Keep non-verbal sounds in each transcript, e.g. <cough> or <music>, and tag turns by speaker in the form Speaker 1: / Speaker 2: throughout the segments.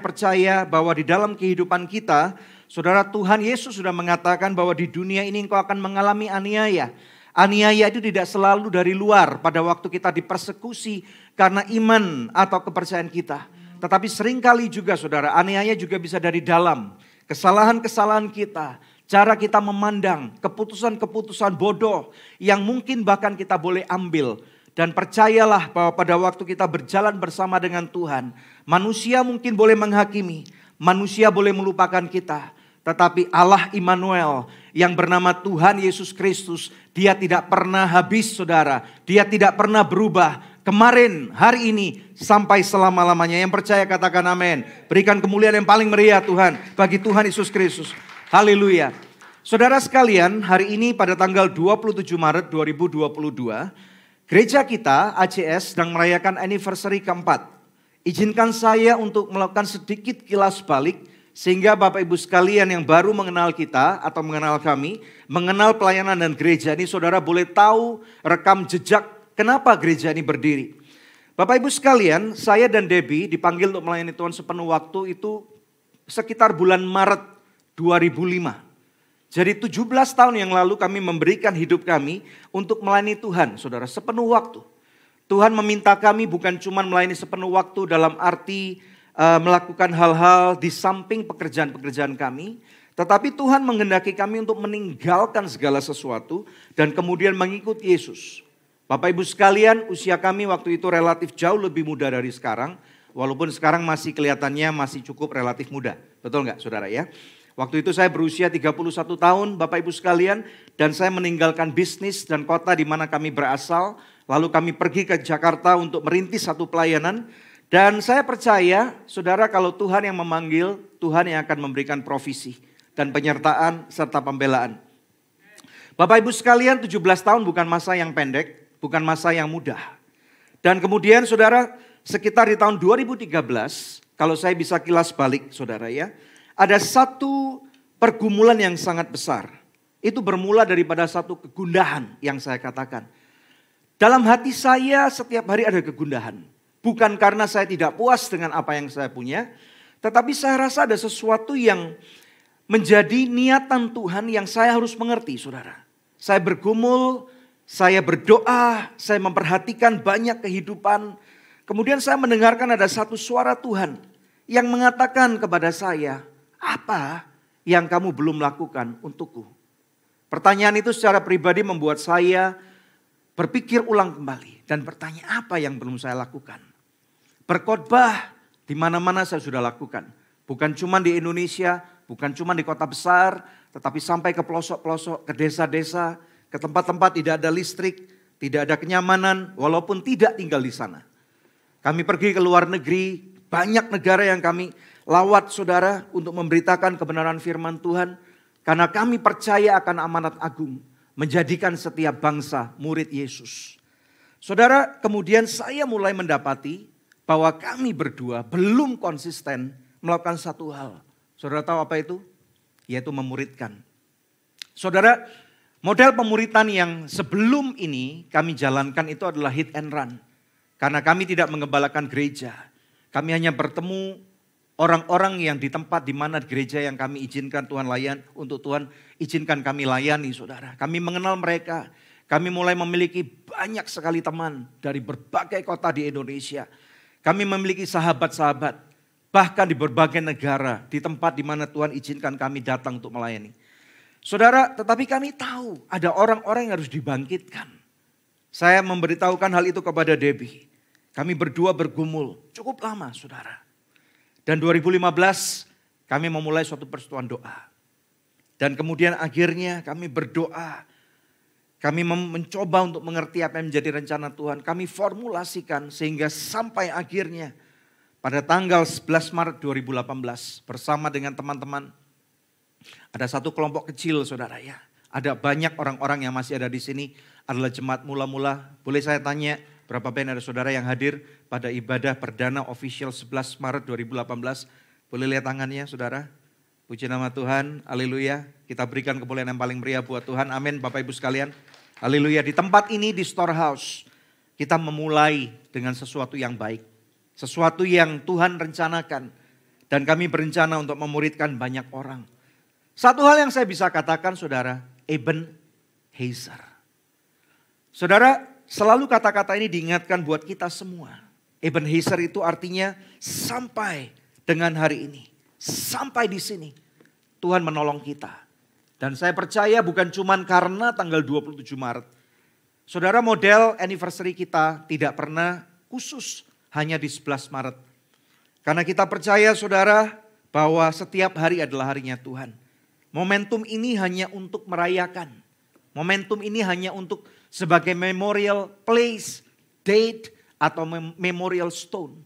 Speaker 1: percaya bahwa di dalam kehidupan kita, saudara Tuhan Yesus sudah mengatakan bahwa di dunia ini engkau akan mengalami aniaya. Aniaya itu tidak selalu dari luar pada waktu kita dipersekusi karena iman atau kepercayaan kita. Tetapi sering kali juga saudara, aniaya juga bisa dari dalam. Kesalahan-kesalahan kita, cara kita memandang, keputusan-keputusan bodoh yang mungkin bahkan kita boleh ambil. Dan percayalah bahwa pada waktu kita berjalan bersama dengan Tuhan, manusia mungkin boleh menghakimi, manusia boleh melupakan kita. Tetapi Allah Immanuel yang bernama Tuhan Yesus Kristus, dia tidak pernah habis saudara. Dia tidak pernah berubah kemarin, hari ini, sampai selama-lamanya. Yang percaya katakan amin. Berikan kemuliaan yang paling meriah Tuhan bagi Tuhan Yesus Kristus. Haleluya. Saudara sekalian, hari ini pada tanggal 27 Maret 2022, gereja kita ACS sedang merayakan anniversary keempat. Izinkan saya untuk melakukan sedikit kilas balik sehingga Bapak Ibu sekalian yang baru mengenal kita atau mengenal kami, mengenal pelayanan dan gereja ini saudara boleh tahu rekam jejak Kenapa gereja ini berdiri? Bapak Ibu sekalian, saya dan Debbie dipanggil untuk melayani Tuhan sepenuh waktu itu sekitar bulan Maret 2005. Jadi 17 tahun yang lalu kami memberikan hidup kami untuk melayani Tuhan, saudara, sepenuh waktu. Tuhan meminta kami bukan cuma melayani sepenuh waktu dalam arti uh, melakukan hal-hal di samping pekerjaan-pekerjaan kami, tetapi Tuhan menghendaki kami untuk meninggalkan segala sesuatu dan kemudian mengikut Yesus. Bapak Ibu sekalian, usia kami waktu itu relatif jauh lebih muda dari sekarang. Walaupun sekarang masih kelihatannya masih cukup relatif muda. Betul nggak saudara ya? Waktu itu saya berusia 31 tahun Bapak Ibu sekalian. Dan saya meninggalkan bisnis dan kota di mana kami berasal. Lalu kami pergi ke Jakarta untuk merintis satu pelayanan. Dan saya percaya saudara kalau Tuhan yang memanggil, Tuhan yang akan memberikan provisi. Dan penyertaan serta pembelaan. Bapak Ibu sekalian 17 tahun bukan masa yang pendek bukan masa yang mudah. Dan kemudian saudara, sekitar di tahun 2013, kalau saya bisa kilas balik saudara ya, ada satu pergumulan yang sangat besar. Itu bermula daripada satu kegundahan yang saya katakan. Dalam hati saya setiap hari ada kegundahan. Bukan karena saya tidak puas dengan apa yang saya punya, tetapi saya rasa ada sesuatu yang menjadi niatan Tuhan yang saya harus mengerti, saudara. Saya bergumul saya berdoa, saya memperhatikan banyak kehidupan. Kemudian saya mendengarkan ada satu suara Tuhan yang mengatakan kepada saya, apa yang kamu belum lakukan untukku? Pertanyaan itu secara pribadi membuat saya berpikir ulang kembali dan bertanya apa yang belum saya lakukan. Berkhotbah di mana-mana saya sudah lakukan. Bukan cuma di Indonesia, bukan cuma di kota besar, tetapi sampai ke pelosok-pelosok, ke desa-desa, ke tempat-tempat tidak ada listrik, tidak ada kenyamanan, walaupun tidak tinggal di sana. Kami pergi ke luar negeri, banyak negara yang kami lawat saudara untuk memberitakan kebenaran firman Tuhan. Karena kami percaya akan amanat agung, menjadikan setiap bangsa murid Yesus. Saudara, kemudian saya mulai mendapati bahwa kami berdua belum konsisten melakukan satu hal. Saudara tahu apa itu? Yaitu memuridkan. Saudara, Model pemuritan yang sebelum ini kami jalankan itu adalah hit and run. Karena kami tidak mengembalakan gereja. Kami hanya bertemu orang-orang yang di tempat di mana gereja yang kami izinkan Tuhan layan untuk Tuhan izinkan kami layani saudara. Kami mengenal mereka. Kami mulai memiliki banyak sekali teman dari berbagai kota di Indonesia. Kami memiliki sahabat-sahabat bahkan di berbagai negara di tempat di mana Tuhan izinkan kami datang untuk melayani. Saudara, tetapi kami tahu ada orang-orang yang harus dibangkitkan. Saya memberitahukan hal itu kepada Debbie. Kami berdua bergumul cukup lama saudara. Dan 2015 kami memulai suatu persetujuan doa. Dan kemudian akhirnya kami berdoa. Kami mencoba untuk mengerti apa yang menjadi rencana Tuhan. Kami formulasikan sehingga sampai akhirnya pada tanggal 11 Maret 2018 bersama dengan teman-teman ada satu kelompok kecil saudara ya. Ada banyak orang-orang yang masih ada di sini adalah jemaat mula-mula. Boleh saya tanya berapa banyak ada saudara yang hadir pada ibadah perdana official 11 Maret 2018? Boleh lihat tangannya saudara? Puji nama Tuhan, haleluya. Kita berikan kemuliaan yang paling meriah buat Tuhan, amin Bapak Ibu sekalian. Haleluya, di tempat ini di storehouse, kita memulai dengan sesuatu yang baik. Sesuatu yang Tuhan rencanakan. Dan kami berencana untuk memuridkan banyak orang. Satu hal yang saya bisa katakan saudara, Eben Hazer. Saudara, selalu kata-kata ini diingatkan buat kita semua. Eben Hazer itu artinya sampai dengan hari ini. Sampai di sini. Tuhan menolong kita. Dan saya percaya bukan cuma karena tanggal 27 Maret. Saudara model anniversary kita tidak pernah khusus hanya di 11 Maret. Karena kita percaya saudara bahwa setiap hari adalah harinya Tuhan. Momentum ini hanya untuk merayakan. Momentum ini hanya untuk sebagai memorial place, date, atau memorial stone.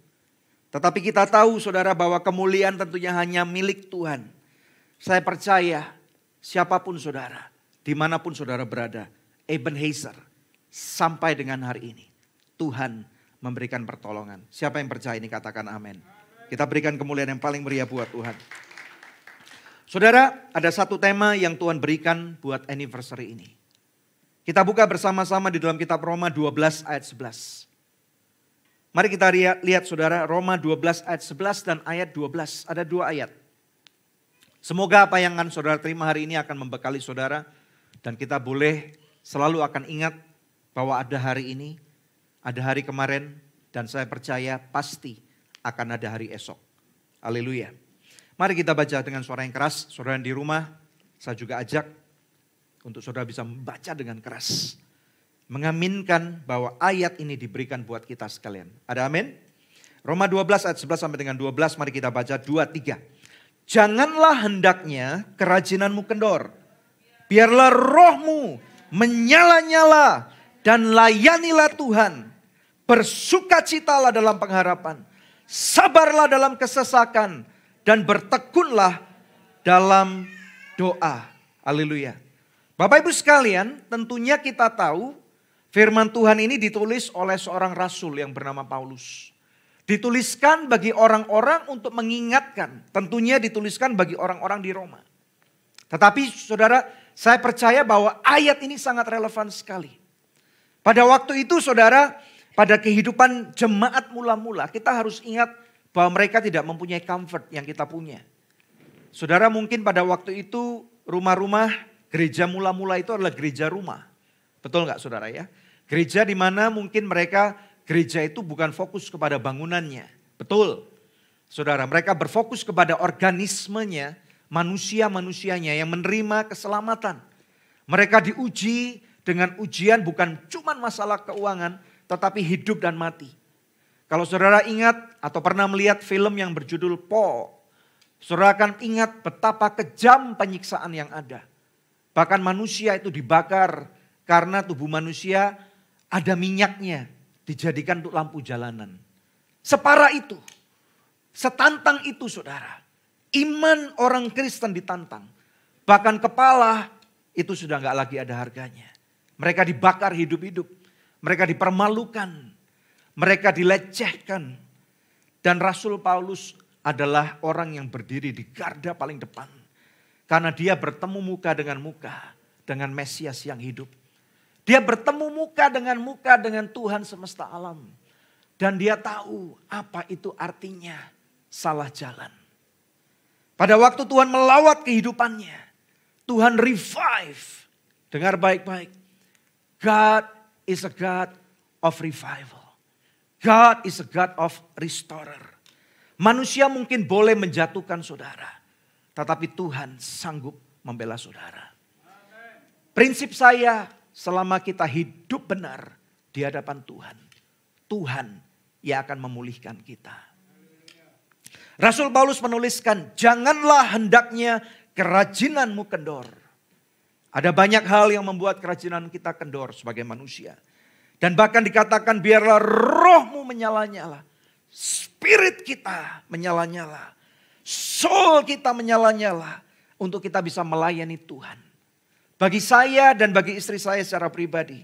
Speaker 1: Tetapi kita tahu saudara bahwa kemuliaan tentunya hanya milik Tuhan. Saya percaya siapa pun saudara, di mana pun saudara berada, Eben Hazer sampai dengan hari ini. Tuhan memberikan pertolongan. Siapa yang percaya ini katakan amin. Kita berikan kemuliaan yang paling meriah buat Tuhan. Saudara, ada satu tema yang Tuhan berikan buat anniversary ini. Kita buka bersama-sama di dalam kitab Roma 12 ayat 11. Mari kita lihat, lihat saudara, Roma 12 ayat 11 dan ayat 12. Ada dua ayat. Semoga apa yang akan saudara terima hari ini akan membekali saudara. Dan kita boleh selalu akan ingat bahwa ada hari ini ada hari kemarin dan saya percaya pasti akan ada hari esok. Haleluya. Mari kita baca dengan suara yang keras. Saudara yang di rumah, saya juga ajak untuk saudara bisa membaca dengan keras. Mengaminkan bahwa ayat ini diberikan buat kita sekalian. Ada amin? Roma 12 ayat 11 sampai dengan 12, mari kita baca 2, 3. Janganlah hendaknya kerajinanmu kendor. Biarlah rohmu menyala-nyala dan layanilah Tuhan Bersukacitalah dalam pengharapan. Sabarlah dalam kesesakan. Dan bertekunlah dalam doa. Haleluya. Bapak ibu sekalian tentunya kita tahu firman Tuhan ini ditulis oleh seorang rasul yang bernama Paulus. Dituliskan bagi orang-orang untuk mengingatkan. Tentunya dituliskan bagi orang-orang di Roma. Tetapi saudara saya percaya bahwa ayat ini sangat relevan sekali. Pada waktu itu saudara pada kehidupan jemaat mula-mula kita harus ingat bahwa mereka tidak mempunyai comfort yang kita punya. Saudara mungkin pada waktu itu rumah-rumah gereja mula-mula itu adalah gereja rumah. Betul nggak saudara ya? Gereja di mana mungkin mereka gereja itu bukan fokus kepada bangunannya. Betul. Saudara, mereka berfokus kepada organismenya, manusia-manusianya yang menerima keselamatan. Mereka diuji dengan ujian bukan cuma masalah keuangan, tetapi hidup dan mati. Kalau saudara ingat atau pernah melihat film yang berjudul Paul, saudara akan ingat betapa kejam penyiksaan yang ada. Bahkan manusia itu dibakar karena tubuh manusia ada minyaknya dijadikan untuk lampu jalanan. Separah itu, setantang itu saudara. Iman orang Kristen ditantang. Bahkan kepala itu sudah nggak lagi ada harganya. Mereka dibakar hidup-hidup. Mereka dipermalukan, mereka dilecehkan. Dan Rasul Paulus adalah orang yang berdiri di garda paling depan. Karena dia bertemu muka dengan muka dengan Mesias yang hidup. Dia bertemu muka dengan muka dengan Tuhan semesta alam. Dan dia tahu apa itu artinya salah jalan. Pada waktu Tuhan melawat kehidupannya, Tuhan revive. Dengar baik-baik. God is a God of revival. God is a God of restorer. Manusia mungkin boleh menjatuhkan saudara. Tetapi Tuhan sanggup membela saudara. Prinsip saya selama kita hidup benar di hadapan Tuhan. Tuhan yang akan memulihkan kita. Rasul Paulus menuliskan, janganlah hendaknya kerajinanmu kendor ada banyak hal yang membuat kerajinan kita kendor sebagai manusia. Dan bahkan dikatakan biarlah rohmu menyala-nyala. Spirit kita menyala-nyala. Soul kita menyala-nyala. Untuk kita bisa melayani Tuhan. Bagi saya dan bagi istri saya secara pribadi.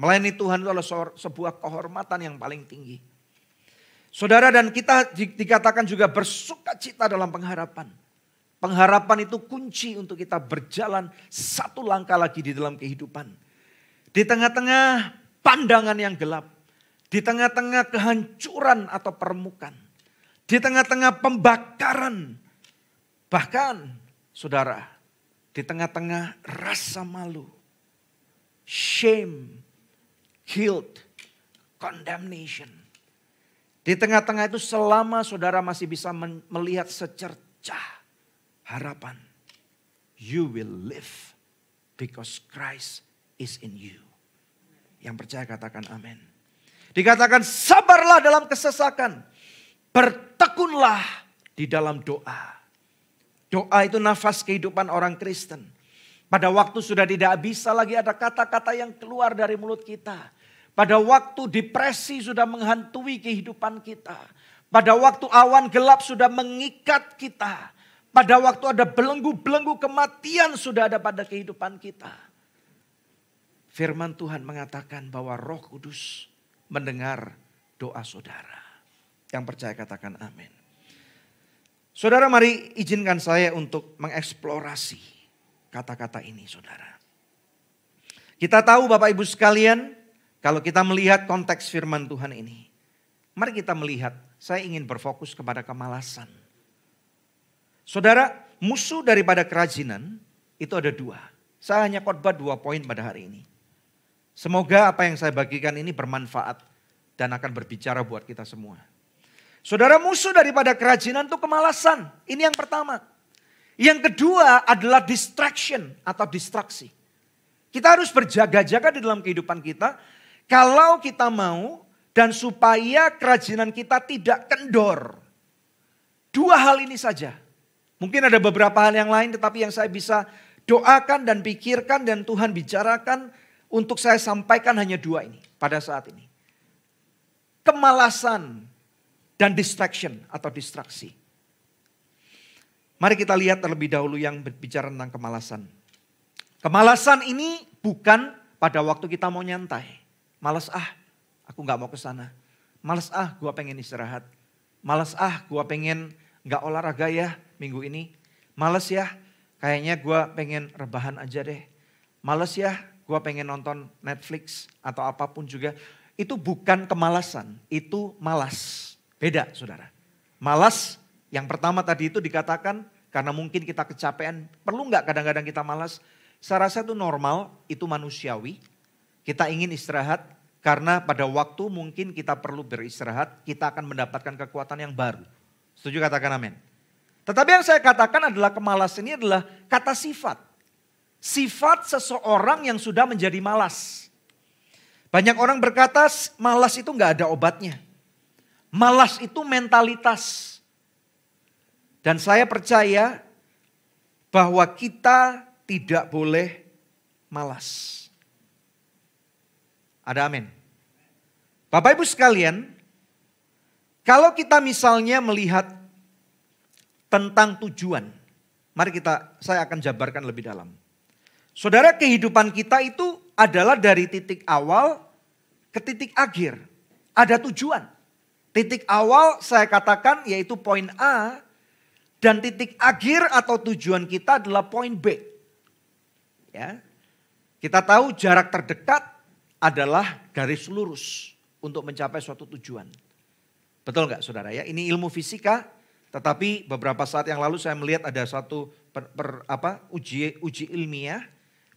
Speaker 1: Melayani Tuhan itu adalah sebuah kehormatan yang paling tinggi. Saudara dan kita dikatakan juga bersuka cita dalam pengharapan. Pengharapan itu kunci untuk kita berjalan satu langkah lagi di dalam kehidupan. Di tengah-tengah pandangan yang gelap. Di tengah-tengah kehancuran atau permukaan. Di tengah-tengah pembakaran. Bahkan saudara, di tengah-tengah rasa malu, shame, guilt, condemnation. Di tengah-tengah itu selama saudara masih bisa melihat secercah harapan. You will live because Christ is in you. Yang percaya katakan amin. Dikatakan sabarlah dalam kesesakan. Bertekunlah di dalam doa. Doa itu nafas kehidupan orang Kristen. Pada waktu sudah tidak bisa lagi ada kata-kata yang keluar dari mulut kita. Pada waktu depresi sudah menghantui kehidupan kita. Pada waktu awan gelap sudah mengikat kita. Pada waktu ada belenggu-belenggu kematian sudah ada pada kehidupan kita. Firman Tuhan mengatakan bahwa roh kudus mendengar doa saudara. Yang percaya katakan amin. Saudara mari izinkan saya untuk mengeksplorasi kata-kata ini saudara. Kita tahu Bapak Ibu sekalian kalau kita melihat konteks firman Tuhan ini, mari kita melihat, saya ingin berfokus kepada kemalasan. Saudara, musuh daripada kerajinan itu ada dua. Saya hanya khotbah dua poin pada hari ini. Semoga apa yang saya bagikan ini bermanfaat dan akan berbicara buat kita semua. Saudara musuh daripada kerajinan itu kemalasan. Ini yang pertama. Yang kedua adalah distraction atau distraksi. Kita harus berjaga-jaga di dalam kehidupan kita kalau kita mau dan supaya kerajinan kita tidak kendor. Dua hal ini saja. Mungkin ada beberapa hal yang lain tetapi yang saya bisa doakan dan pikirkan dan Tuhan bicarakan untuk saya sampaikan hanya dua ini pada saat ini. Kemalasan dan distraction atau distraksi. Mari kita lihat terlebih dahulu yang berbicara tentang kemalasan. Kemalasan ini bukan pada waktu kita mau nyantai. Males ah, aku nggak mau ke sana. Males ah, gua pengen istirahat. Males ah, gua pengen nggak olahraga ya minggu ini. Males ya, kayaknya gua pengen rebahan aja deh. Males ya, gua pengen nonton Netflix atau apa pun juga. Itu bukan kemalasan, itu malas. Beda saudara. Malas yang pertama tadi itu dikatakan karena mungkin kita kecapean. Perlu nggak kadang-kadang kita malas? Saya rasa itu normal, itu manusiawi. Kita ingin istirahat karena pada waktu mungkin kita perlu beristirahat, kita akan mendapatkan kekuatan yang baru. Setuju katakan amin. Tetapi yang saya katakan adalah kemalas ini adalah kata sifat. Sifat seseorang yang sudah menjadi malas. Banyak orang berkata malas itu nggak ada obatnya. Malas itu mentalitas. Dan saya percaya bahwa kita tidak boleh malas. Ada amin. Bapak Ibu sekalian, kalau kita misalnya melihat tentang tujuan, mari kita saya akan jabarkan lebih dalam. Saudara, kehidupan kita itu adalah dari titik awal ke titik akhir. Ada tujuan. Titik awal saya katakan yaitu poin A dan titik akhir atau tujuan kita adalah poin B. Ya. Kita tahu jarak terdekat adalah garis lurus untuk mencapai suatu tujuan. Betul nggak saudara ya? Ini ilmu fisika, tetapi beberapa saat yang lalu saya melihat ada satu per, per, apa, uji, uji ilmiah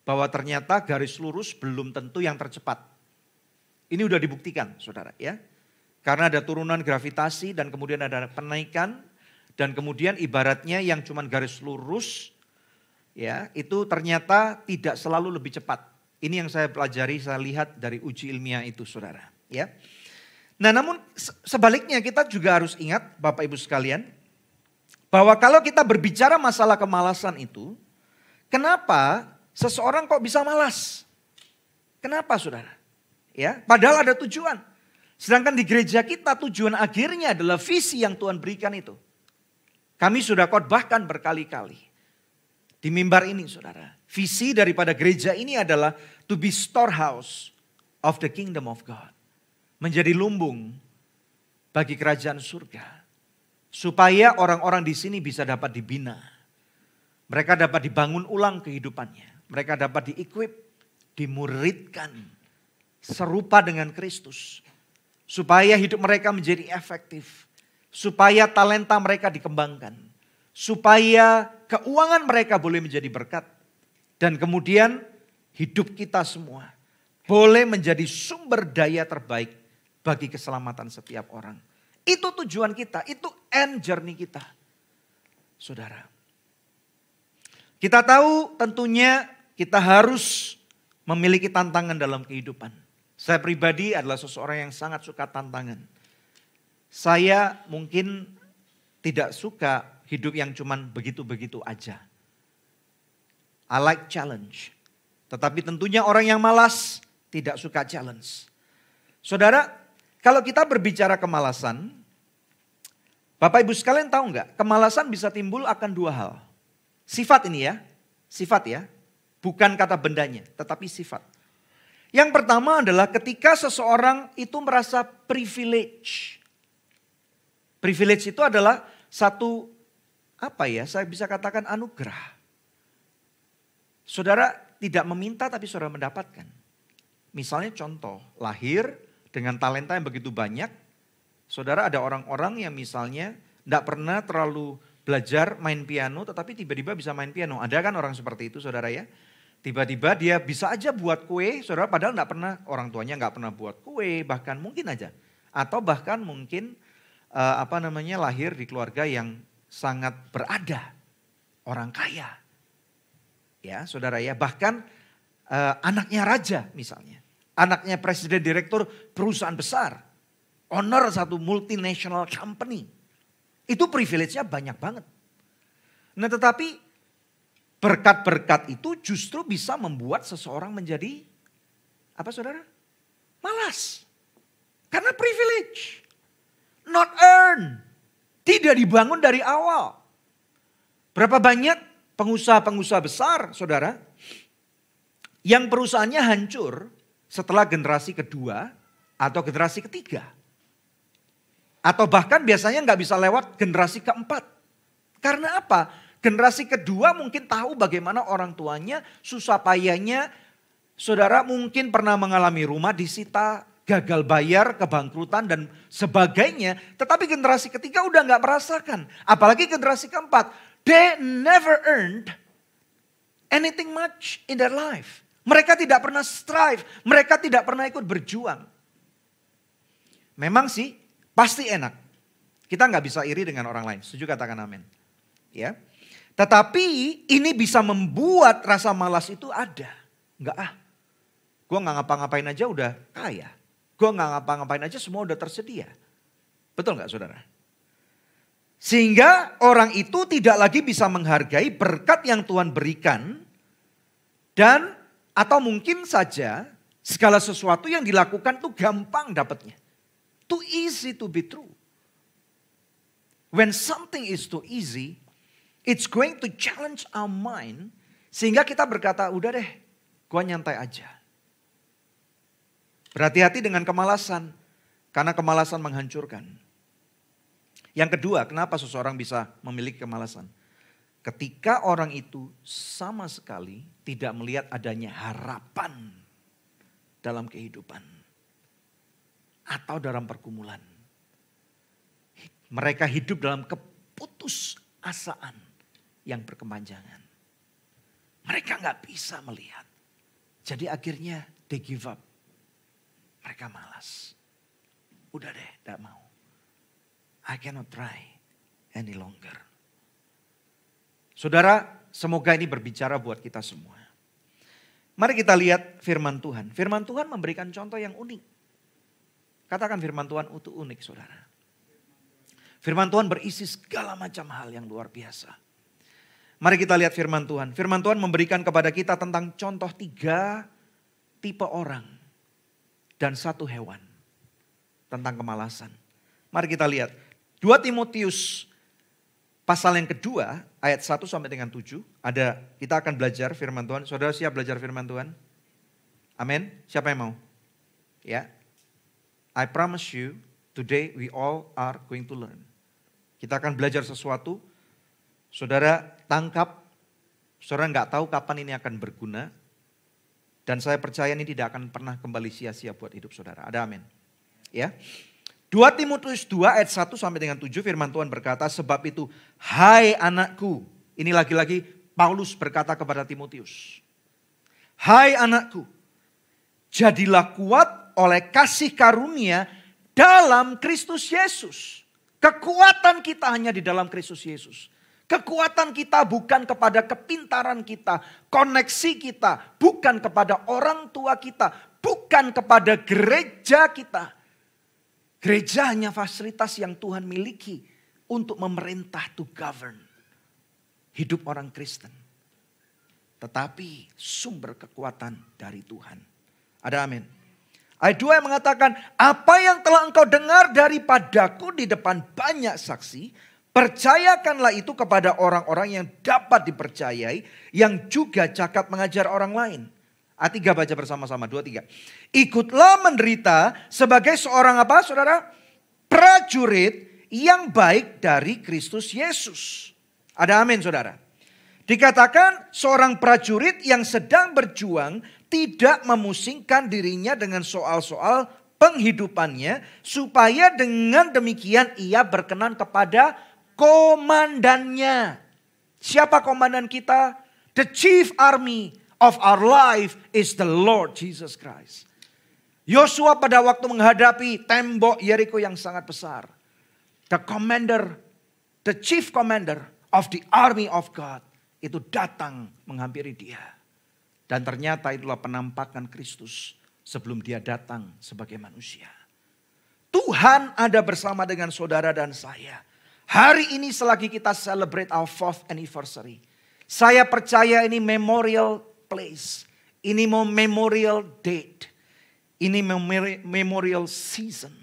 Speaker 1: bahwa ternyata garis lurus belum tentu yang tercepat. Ini udah dibuktikan saudara ya. Karena ada turunan gravitasi dan kemudian ada penaikan dan kemudian ibaratnya yang cuman garis lurus ya itu ternyata tidak selalu lebih cepat. Ini yang saya pelajari, saya lihat dari uji ilmiah itu saudara. Ya. Nah namun sebaliknya kita juga harus ingat Bapak Ibu sekalian. Bahwa kalau kita berbicara masalah kemalasan itu. Kenapa seseorang kok bisa malas? Kenapa saudara? Ya, padahal ada tujuan. Sedangkan di gereja kita tujuan akhirnya adalah visi yang Tuhan berikan itu. Kami sudah khotbahkan berkali-kali. Di mimbar ini saudara. Visi daripada gereja ini adalah to be storehouse of the kingdom of God. Menjadi lumbung bagi kerajaan surga. Supaya orang-orang di sini bisa dapat dibina. Mereka dapat dibangun ulang kehidupannya. Mereka dapat di-equip, dimuridkan. Serupa dengan Kristus. Supaya hidup mereka menjadi efektif. supaya talenta mereka dikembangkan, supaya keuangan mereka boleh menjadi berkat, dan kemudian hidup kita semua boleh menjadi sumber daya terbaik bagi keselamatan setiap orang. Itu tujuan kita, itu end journey kita. Saudara. Kita tahu tentunya kita harus memiliki tantangan dalam kehidupan. Saya pribadi adalah seseorang yang sangat suka tantangan. Saya mungkin tidak suka hidup yang cuman begitu-begitu aja. I like challenge. Tetapi tentunya orang yang malas tidak suka challenge. Saudara, kalau kita berbicara kemalasan, Bapak Ibu sekalian tahu nggak? Kemalasan bisa timbul akan dua hal. Sifat ini ya, sifat ya. Bukan kata bendanya, tetapi sifat. Yang pertama adalah ketika seseorang itu merasa privilege. Privilege itu adalah satu apa ya, saya bisa katakan anugerah. Saudara tidak meminta tapi saudara mendapatkan. Misalnya contoh, lahir dengan talenta yang begitu banyak, saudara ada orang-orang yang misalnya tidak pernah terlalu belajar main piano tetapi tiba-tiba bisa main piano. Ada kan orang seperti itu saudara ya? Tiba-tiba dia bisa aja buat kue, saudara padahal tidak pernah, orang tuanya nggak pernah buat kue, bahkan mungkin aja. Atau bahkan mungkin uh, apa namanya lahir di keluarga yang sangat berada, orang kaya. Ya saudara ya, bahkan uh, anaknya raja misalnya anaknya presiden direktur perusahaan besar, owner satu multinational company. Itu privilege-nya banyak banget. Nah tetapi berkat-berkat itu justru bisa membuat seseorang menjadi apa saudara? Malas. Karena privilege. Not earn. Tidak dibangun dari awal. Berapa banyak pengusaha-pengusaha besar saudara yang perusahaannya hancur setelah generasi kedua atau generasi ketiga. Atau bahkan biasanya nggak bisa lewat generasi keempat. Karena apa? Generasi kedua mungkin tahu bagaimana orang tuanya susah payahnya. Saudara mungkin pernah mengalami rumah disita, gagal bayar, kebangkrutan dan sebagainya. Tetapi generasi ketiga udah nggak merasakan. Apalagi generasi keempat. They never earned anything much in their life. Mereka tidak pernah strive, mereka tidak pernah ikut berjuang. Memang sih pasti enak. Kita nggak bisa iri dengan orang lain. Setuju katakan amin. Ya. Tetapi ini bisa membuat rasa malas itu ada. Enggak ah. Gue nggak ngapa-ngapain aja udah kaya. Gue nggak ngapa-ngapain aja semua udah tersedia. Betul nggak saudara? Sehingga orang itu tidak lagi bisa menghargai berkat yang Tuhan berikan. Dan atau mungkin saja segala sesuatu yang dilakukan tuh gampang dapatnya. Too easy to be true. When something is too easy, it's going to challenge our mind. Sehingga kita berkata, udah deh, gua nyantai aja. Berhati-hati dengan kemalasan. Karena kemalasan menghancurkan. Yang kedua, kenapa seseorang bisa memiliki kemalasan? Ketika orang itu sama sekali tidak melihat adanya harapan dalam kehidupan atau dalam pergumulan. Mereka hidup dalam keputusasaan yang berkepanjangan. Mereka nggak bisa melihat. Jadi akhirnya they give up. Mereka malas. Udah deh, tidak mau. I cannot try any longer. Saudara, semoga ini berbicara buat kita semua. Mari kita lihat firman Tuhan. Firman Tuhan memberikan contoh yang unik. Katakan firman Tuhan itu unik saudara. Firman Tuhan berisi segala macam hal yang luar biasa. Mari kita lihat firman Tuhan. Firman Tuhan memberikan kepada kita tentang contoh tiga tipe orang dan satu hewan tentang kemalasan. Mari kita lihat. 2 Timotius pasal yang kedua ayat 1 sampai dengan 7 ada kita akan belajar firman Tuhan. Saudara siap belajar firman Tuhan? Amin. Siapa yang mau? Ya. I promise you today we all are going to learn. Kita akan belajar sesuatu. Saudara tangkap. Saudara nggak tahu kapan ini akan berguna. Dan saya percaya ini tidak akan pernah kembali sia-sia buat hidup saudara. Ada amin. Ya. 2 2 Timotius 2 ayat 1 sampai dengan 7 firman Tuhan berkata, sebab itu, hai anakku. Ini lagi-lagi Paulus berkata kepada Timotius. Hai anakku, jadilah kuat oleh kasih karunia dalam Kristus Yesus. Kekuatan kita hanya di dalam Kristus Yesus. Kekuatan kita bukan kepada kepintaran kita, koneksi kita, bukan kepada orang tua kita, bukan kepada gereja kita. Gereja hanya fasilitas yang Tuhan miliki untuk memerintah to govern hidup orang Kristen. Tetapi sumber kekuatan dari Tuhan. Ada amin. Ayat 2 yang mengatakan, apa yang telah engkau dengar daripadaku di depan banyak saksi, Percayakanlah itu kepada orang-orang yang dapat dipercayai, yang juga cakap mengajar orang lain. A3 baca bersama-sama, dua tiga. Ikutlah menderita sebagai seorang apa saudara? Prajurit yang baik dari Kristus Yesus. Ada amin saudara. Dikatakan seorang prajurit yang sedang berjuang tidak memusingkan dirinya dengan soal-soal penghidupannya supaya dengan demikian ia berkenan kepada komandannya. Siapa komandan kita? The chief army of our life is the Lord Jesus Christ. Yosua pada waktu menghadapi tembok Jericho yang sangat besar. The commander, the chief commander of the army of God itu datang menghampiri dia. Dan ternyata itulah penampakan Kristus sebelum dia datang sebagai manusia. Tuhan ada bersama dengan saudara dan saya. Hari ini selagi kita celebrate our fourth anniversary. Saya percaya ini memorial place. Ini memorial date. Ini memorial season.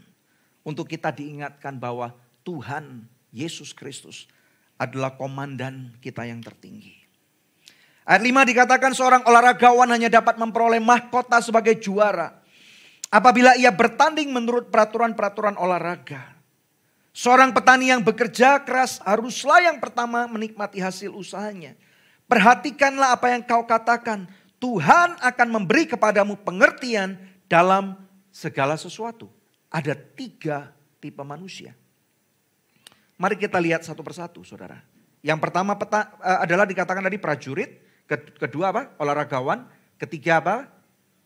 Speaker 1: Untuk kita diingatkan bahwa Tuhan Yesus Kristus adalah komandan kita yang tertinggi. Ayat 5 dikatakan seorang olahragawan hanya dapat memperoleh mahkota sebagai juara. Apabila ia bertanding menurut peraturan-peraturan olahraga. Seorang petani yang bekerja keras haruslah yang pertama menikmati hasil usahanya. Perhatikanlah apa yang kau katakan. Tuhan akan memberi kepadamu pengertian dalam segala sesuatu. Ada tiga tipe manusia. Mari kita lihat satu persatu saudara. Yang pertama peta, uh, adalah dikatakan tadi prajurit. Kedua apa? Olahragawan. Ketiga apa?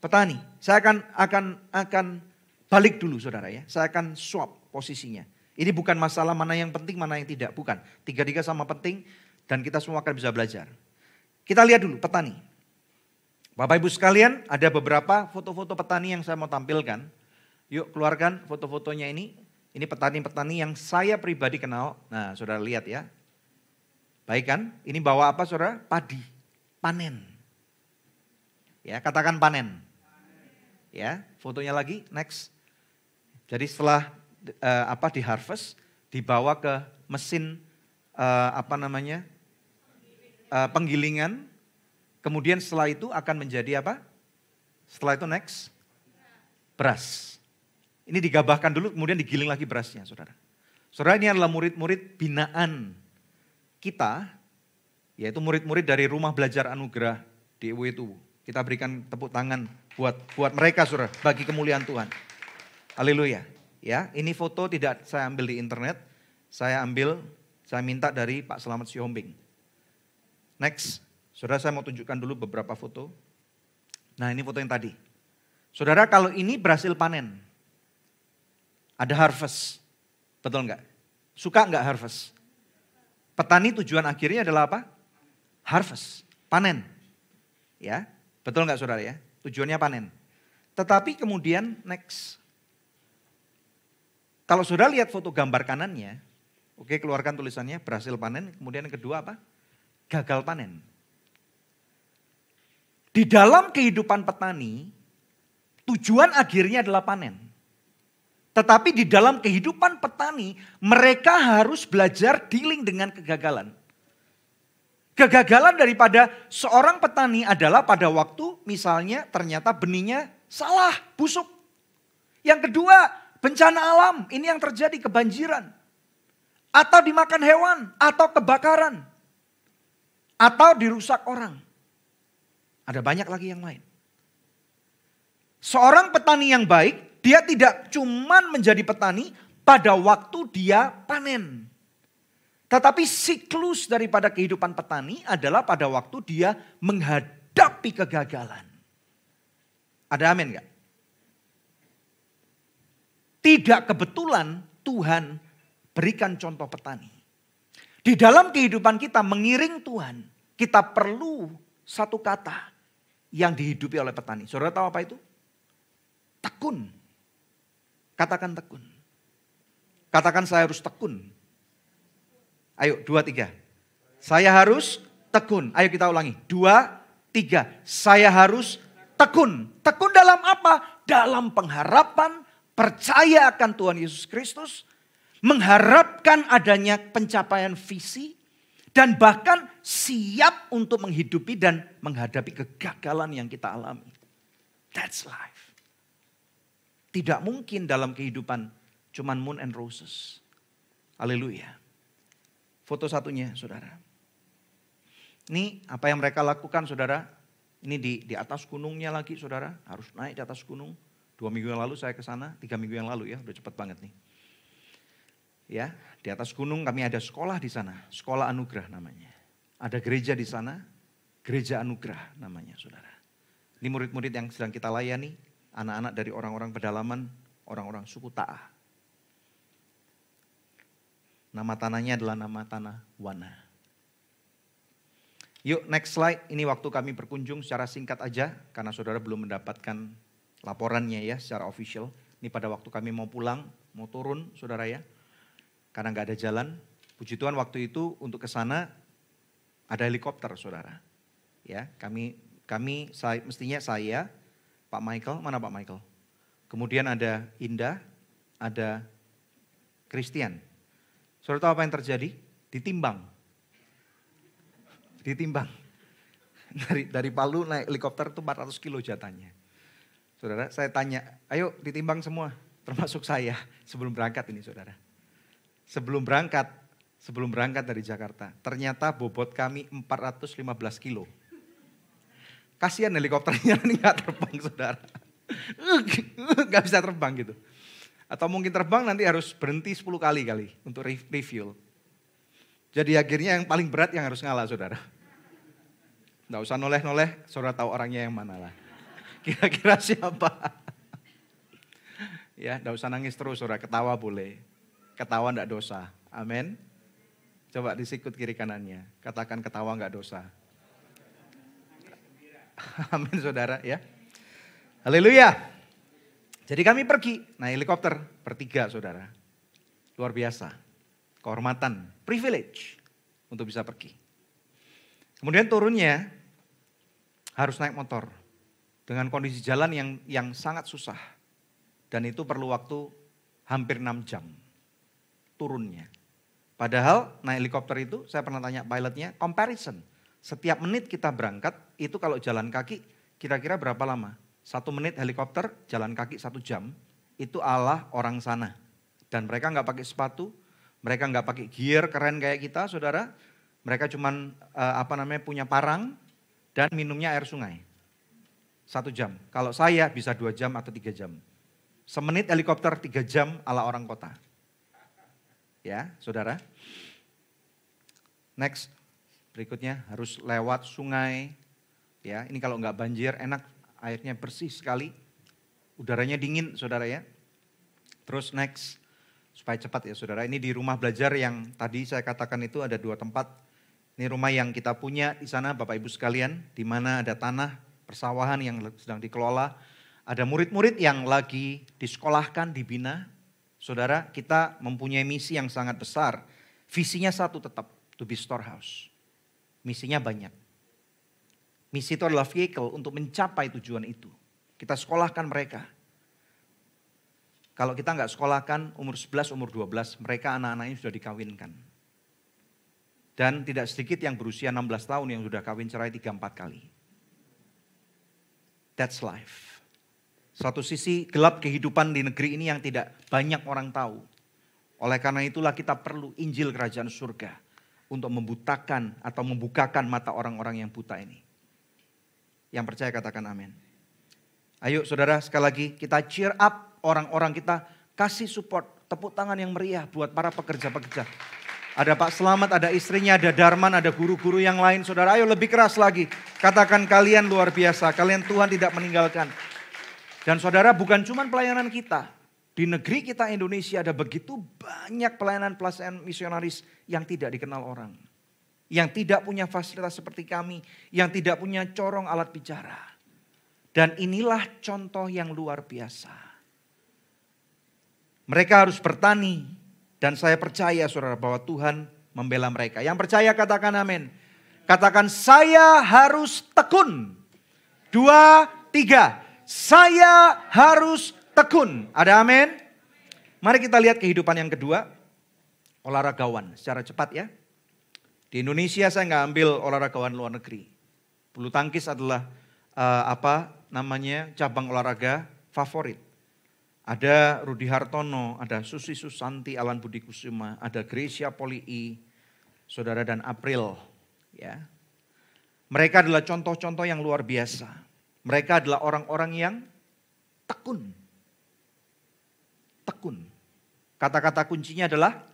Speaker 1: Petani. Saya akan akan akan balik dulu saudara ya. Saya akan swap posisinya. Ini bukan masalah mana yang penting, mana yang tidak. Bukan. Tiga-tiga sama penting dan kita semua akan bisa belajar. Kita lihat dulu petani. Bapak Ibu sekalian, ada beberapa foto-foto petani yang saya mau tampilkan. Yuk keluarkan foto-fotonya ini. Ini petani-petani yang saya pribadi kenal. Nah saudara lihat ya. Baik kan? Ini bawa apa saudara? Padi. Panen. Ya katakan panen. Ya fotonya lagi next. Jadi setelah uh, apa di harvest dibawa ke mesin uh, apa namanya uh, penggilingan. Kemudian setelah itu akan menjadi apa? Setelah itu next beras. Ini digabahkan dulu, kemudian digiling lagi berasnya, saudara. Saudara ini adalah murid-murid binaan kita, yaitu murid-murid dari rumah belajar anugerah di itu. Kita berikan tepuk tangan buat buat mereka, saudara, bagi kemuliaan Tuhan. Haleluya. Ya, ini foto tidak saya ambil di internet, saya ambil, saya minta dari Pak Selamat Sihombing. Next, saudara saya mau tunjukkan dulu beberapa foto. Nah ini foto yang tadi. Saudara kalau ini berhasil panen, ada harvest, betul nggak? Suka nggak harvest? Petani tujuan akhirnya adalah apa? Harvest, panen. Ya, betul nggak saudara ya? Tujuannya panen. Tetapi kemudian next, kalau sudah lihat foto gambar kanannya, oke keluarkan tulisannya berhasil panen, kemudian yang kedua apa? Gagal panen. Di dalam kehidupan petani, tujuan akhirnya adalah panen. Tetapi di dalam kehidupan petani, mereka harus belajar dealing dengan kegagalan. Kegagalan daripada seorang petani adalah pada waktu misalnya ternyata benihnya salah, busuk. Yang kedua, Bencana alam, ini yang terjadi kebanjiran. Atau dimakan hewan, atau kebakaran. Atau dirusak orang. Ada banyak lagi yang lain. Seorang petani yang baik, dia tidak cuman menjadi petani, pada waktu dia panen. Tetapi siklus daripada kehidupan petani adalah pada waktu dia menghadapi kegagalan. Ada amin gak? Tidak kebetulan Tuhan berikan contoh petani. Di dalam kehidupan kita mengiring Tuhan, kita perlu satu kata yang dihidupi oleh petani. Saudara tahu apa itu? Tekun. Katakan tekun. Katakan saya harus tekun. Ayo, dua, tiga. Saya harus tekun. Ayo kita ulangi. Dua, tiga. Saya harus tekun. Tekun dalam apa? Dalam pengharapan, percaya akan Tuhan Yesus Kristus, mengharapkan adanya pencapaian visi, dan bahkan siap untuk menghidupi dan menghadapi kegagalan yang kita alami. That's life. Tidak mungkin dalam kehidupan cuman moon and roses. Haleluya. Foto satunya, saudara. Ini apa yang mereka lakukan, saudara. Ini di, di atas gunungnya lagi, saudara. Harus naik di atas gunung. Dua minggu yang lalu saya ke sana, tiga minggu yang lalu ya, udah cepat banget nih. Ya, di atas gunung kami ada sekolah di sana, sekolah anugerah namanya. Ada gereja di sana, gereja anugerah namanya, saudara. Ini murid-murid yang sedang kita layani, anak-anak dari orang-orang pedalaman, orang-orang suku Ta'ah. Nama tanahnya adalah nama tanah Wana. Yuk next slide, ini waktu kami berkunjung secara singkat aja, karena saudara belum mendapatkan laporannya ya secara official. Ini pada waktu kami mau pulang, mau turun saudara ya. Karena nggak ada jalan, puji Tuhan waktu itu untuk ke sana ada helikopter saudara. Ya, kami kami saya, mestinya saya, Pak Michael, mana Pak Michael? Kemudian ada Indah, ada Christian. Saudara tahu apa yang terjadi? Ditimbang. Ditimbang. <laughs> Dari dari Palu naik helikopter itu 400 kilo jatahnya. Saudara, saya tanya, ayo ditimbang semua, termasuk saya sebelum berangkat ini saudara. Sebelum berangkat, sebelum berangkat dari Jakarta, ternyata bobot kami 415 kilo. Kasihan helikopternya <laughs> ini nggak terbang saudara. Nggak bisa terbang gitu. Atau mungkin terbang nanti harus berhenti 10 kali kali untuk refuel. Jadi akhirnya yang paling berat yang harus ngalah saudara. Nggak usah noleh-noleh, saudara tahu orangnya yang mana lah. Kira-kira siapa? ya, nggak usah nangis terus saudara, ketawa boleh. Ketawa nggak dosa. Amin. Coba disikut kiri kanannya. Katakan ketawa nggak dosa. <laughs> Amin saudara ya. Haleluya. Jadi kami pergi naik helikopter bertiga saudara. Luar biasa. Kehormatan, privilege untuk bisa pergi. Kemudian turunnya harus naik motor dengan kondisi jalan yang yang sangat susah. Dan itu perlu waktu hampir 6 jam turunnya. Padahal naik helikopter itu saya pernah tanya pilotnya comparison. Setiap menit kita berangkat itu kalau jalan kaki kira-kira berapa lama? Satu menit helikopter jalan kaki satu jam itu Allah orang sana. Dan mereka nggak pakai sepatu, mereka nggak pakai gear keren kayak kita saudara. Mereka cuman uh, apa namanya punya parang dan minumnya air sungai. Satu jam. Kalau saya bisa dua jam atau tiga jam. Semenit helikopter tiga jam ala orang kota. Ya, saudara. Next, berikutnya harus lewat sungai. Ya, ini kalau nggak banjir enak, airnya bersih sekali. Udaranya dingin, saudara ya. Terus next, supaya cepat ya saudara. Ini di rumah belajar yang tadi saya katakan itu ada dua tempat. Ini rumah yang kita punya di sana Bapak Ibu sekalian, di mana ada tanah persawahan yang sedang dikelola. Ada murid-murid yang lagi disekolahkan, dibina. Saudara, kita mempunyai misi yang sangat besar. Visinya satu tetap, to be storehouse. Misinya banyak. Misi itu adalah vehicle untuk mencapai tujuan itu. Kita sekolahkan mereka. Kalau kita nggak sekolahkan umur 11, umur 12, mereka anak-anaknya sudah dikawinkan. Dan tidak sedikit yang berusia 16 tahun yang sudah kawin cerai 3-4 kali. That's life. Suatu sisi gelap kehidupan di negeri ini yang tidak banyak orang tahu. Oleh karena itulah kita perlu Injil Kerajaan Surga untuk membutakan atau membukakan mata orang-orang yang buta ini. Yang percaya katakan amin. Ayo saudara sekali lagi kita cheer up orang-orang kita kasih support tepuk tangan yang meriah buat para pekerja-pekerja. Ada Pak Selamat, ada istrinya, ada Darman, ada guru-guru yang lain. Saudara, ayo lebih keras lagi. Katakan kalian luar biasa, kalian Tuhan tidak meninggalkan. Dan saudara bukan cuma pelayanan kita. Di negeri kita Indonesia ada begitu banyak pelayanan-pelayanan misionaris yang tidak dikenal orang. Yang tidak punya fasilitas seperti kami, yang tidak punya corong alat bicara. Dan inilah contoh yang luar biasa. Mereka harus bertani, dan saya percaya saudara bahwa Tuhan membela mereka. Yang percaya katakan amin. Katakan saya harus tekun. Dua, tiga. Saya harus tekun. Ada amin? Mari kita lihat kehidupan yang kedua. Olahragawan secara cepat ya. Di Indonesia saya nggak ambil olahragawan luar negeri. Bulu tangkis adalah uh, apa namanya cabang olahraga favorit. Ada Rudi Hartono, ada Susi Susanti, Alan Budi Kusuma, ada Gracia Polii, Saudara dan April. Ya. Mereka adalah contoh-contoh yang luar biasa. Mereka adalah orang-orang yang tekun. Tekun. Kata-kata kuncinya adalah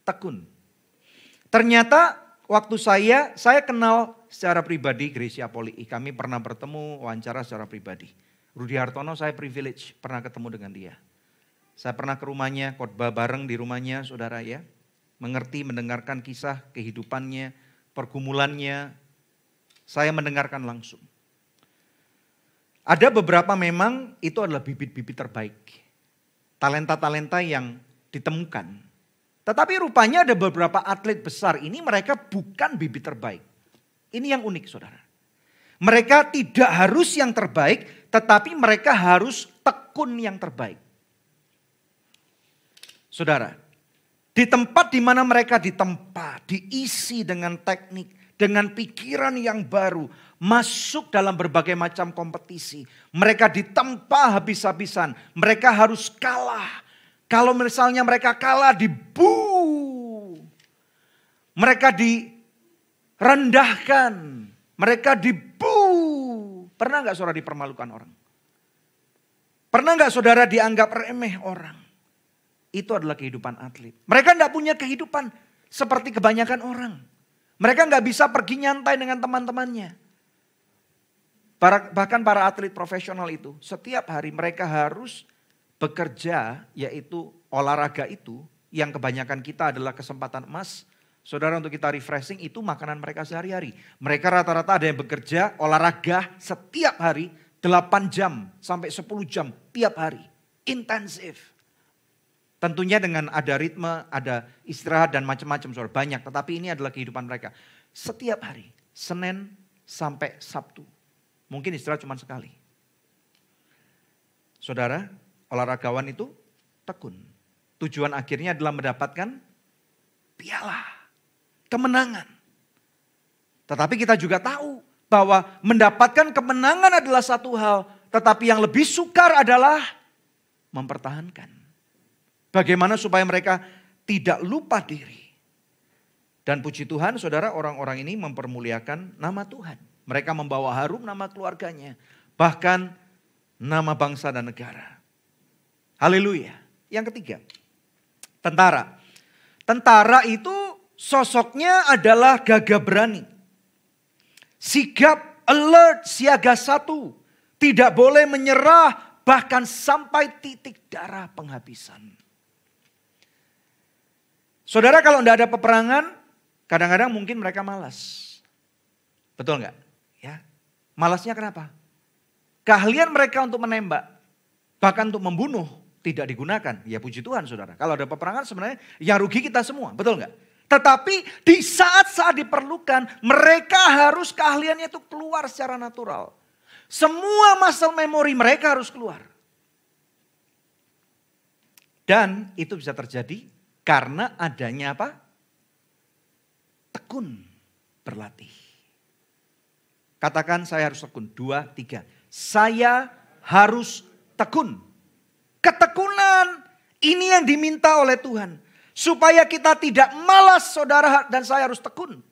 Speaker 1: tekun. Ternyata waktu saya, saya kenal secara pribadi Gracia Polii. Kami pernah bertemu wawancara secara pribadi. Rudi Hartono saya privilege pernah ketemu dengan dia. Saya pernah ke rumahnya, khotbah bareng di rumahnya saudara ya. Mengerti, mendengarkan kisah kehidupannya, pergumulannya. Saya mendengarkan langsung. Ada beberapa memang itu adalah bibit-bibit terbaik. Talenta-talenta yang ditemukan. Tetapi rupanya ada beberapa atlet besar ini mereka bukan bibit terbaik. Ini yang unik saudara. Mereka tidak harus yang terbaik, tetapi mereka harus tekun yang terbaik. Saudara, di tempat di mana mereka ditempa, diisi dengan teknik, dengan pikiran yang baru, masuk dalam berbagai macam kompetisi. Mereka ditempa habis-habisan, mereka harus kalah. Kalau misalnya mereka kalah di bu, mereka direndahkan, mereka dibu. Pernah nggak saudara dipermalukan orang? Pernah nggak saudara dianggap remeh orang? Itu adalah kehidupan atlet. Mereka nggak punya kehidupan seperti kebanyakan orang. Mereka nggak bisa pergi nyantai dengan teman-temannya. bahkan para atlet profesional itu, setiap hari mereka harus bekerja, yaitu olahraga itu, yang kebanyakan kita adalah kesempatan emas, Saudara untuk kita refreshing itu makanan mereka sehari-hari. Mereka rata-rata ada yang bekerja olahraga setiap hari 8 jam sampai 10 jam tiap hari. Intensif. Tentunya dengan ada ritme, ada istirahat dan macam-macam saudara. Banyak tetapi ini adalah kehidupan mereka. Setiap hari. Senin sampai Sabtu. Mungkin istirahat cuma sekali. Saudara, olahragawan itu tekun. Tujuan akhirnya adalah mendapatkan piala kemenangan. Tetapi kita juga tahu bahwa mendapatkan kemenangan adalah satu hal, tetapi yang lebih sukar adalah mempertahankan. Bagaimana supaya mereka tidak lupa diri. Dan puji Tuhan saudara orang-orang ini mempermuliakan nama Tuhan. Mereka membawa harum nama keluarganya. Bahkan nama bangsa dan negara. Haleluya. Yang ketiga, tentara. Tentara itu sosoknya adalah gagah berani. Sigap, alert, siaga satu. Tidak boleh menyerah bahkan sampai titik darah penghabisan. Saudara kalau tidak ada peperangan, kadang-kadang mungkin mereka malas. Betul nggak? Ya, malasnya kenapa? Keahlian mereka untuk menembak, bahkan untuk membunuh tidak digunakan. Ya puji Tuhan saudara. Kalau ada peperangan sebenarnya yang rugi kita semua, betul nggak? Tetapi di saat-saat diperlukan, mereka harus keahliannya itu keluar secara natural. Semua muscle memory mereka harus keluar. Dan itu bisa terjadi karena adanya apa? Tekun berlatih. Katakan saya harus tekun. Dua, tiga. Saya harus tekun. Ketekunan ini yang diminta oleh Tuhan. Supaya kita tidak malas saudara dan saya harus tekun.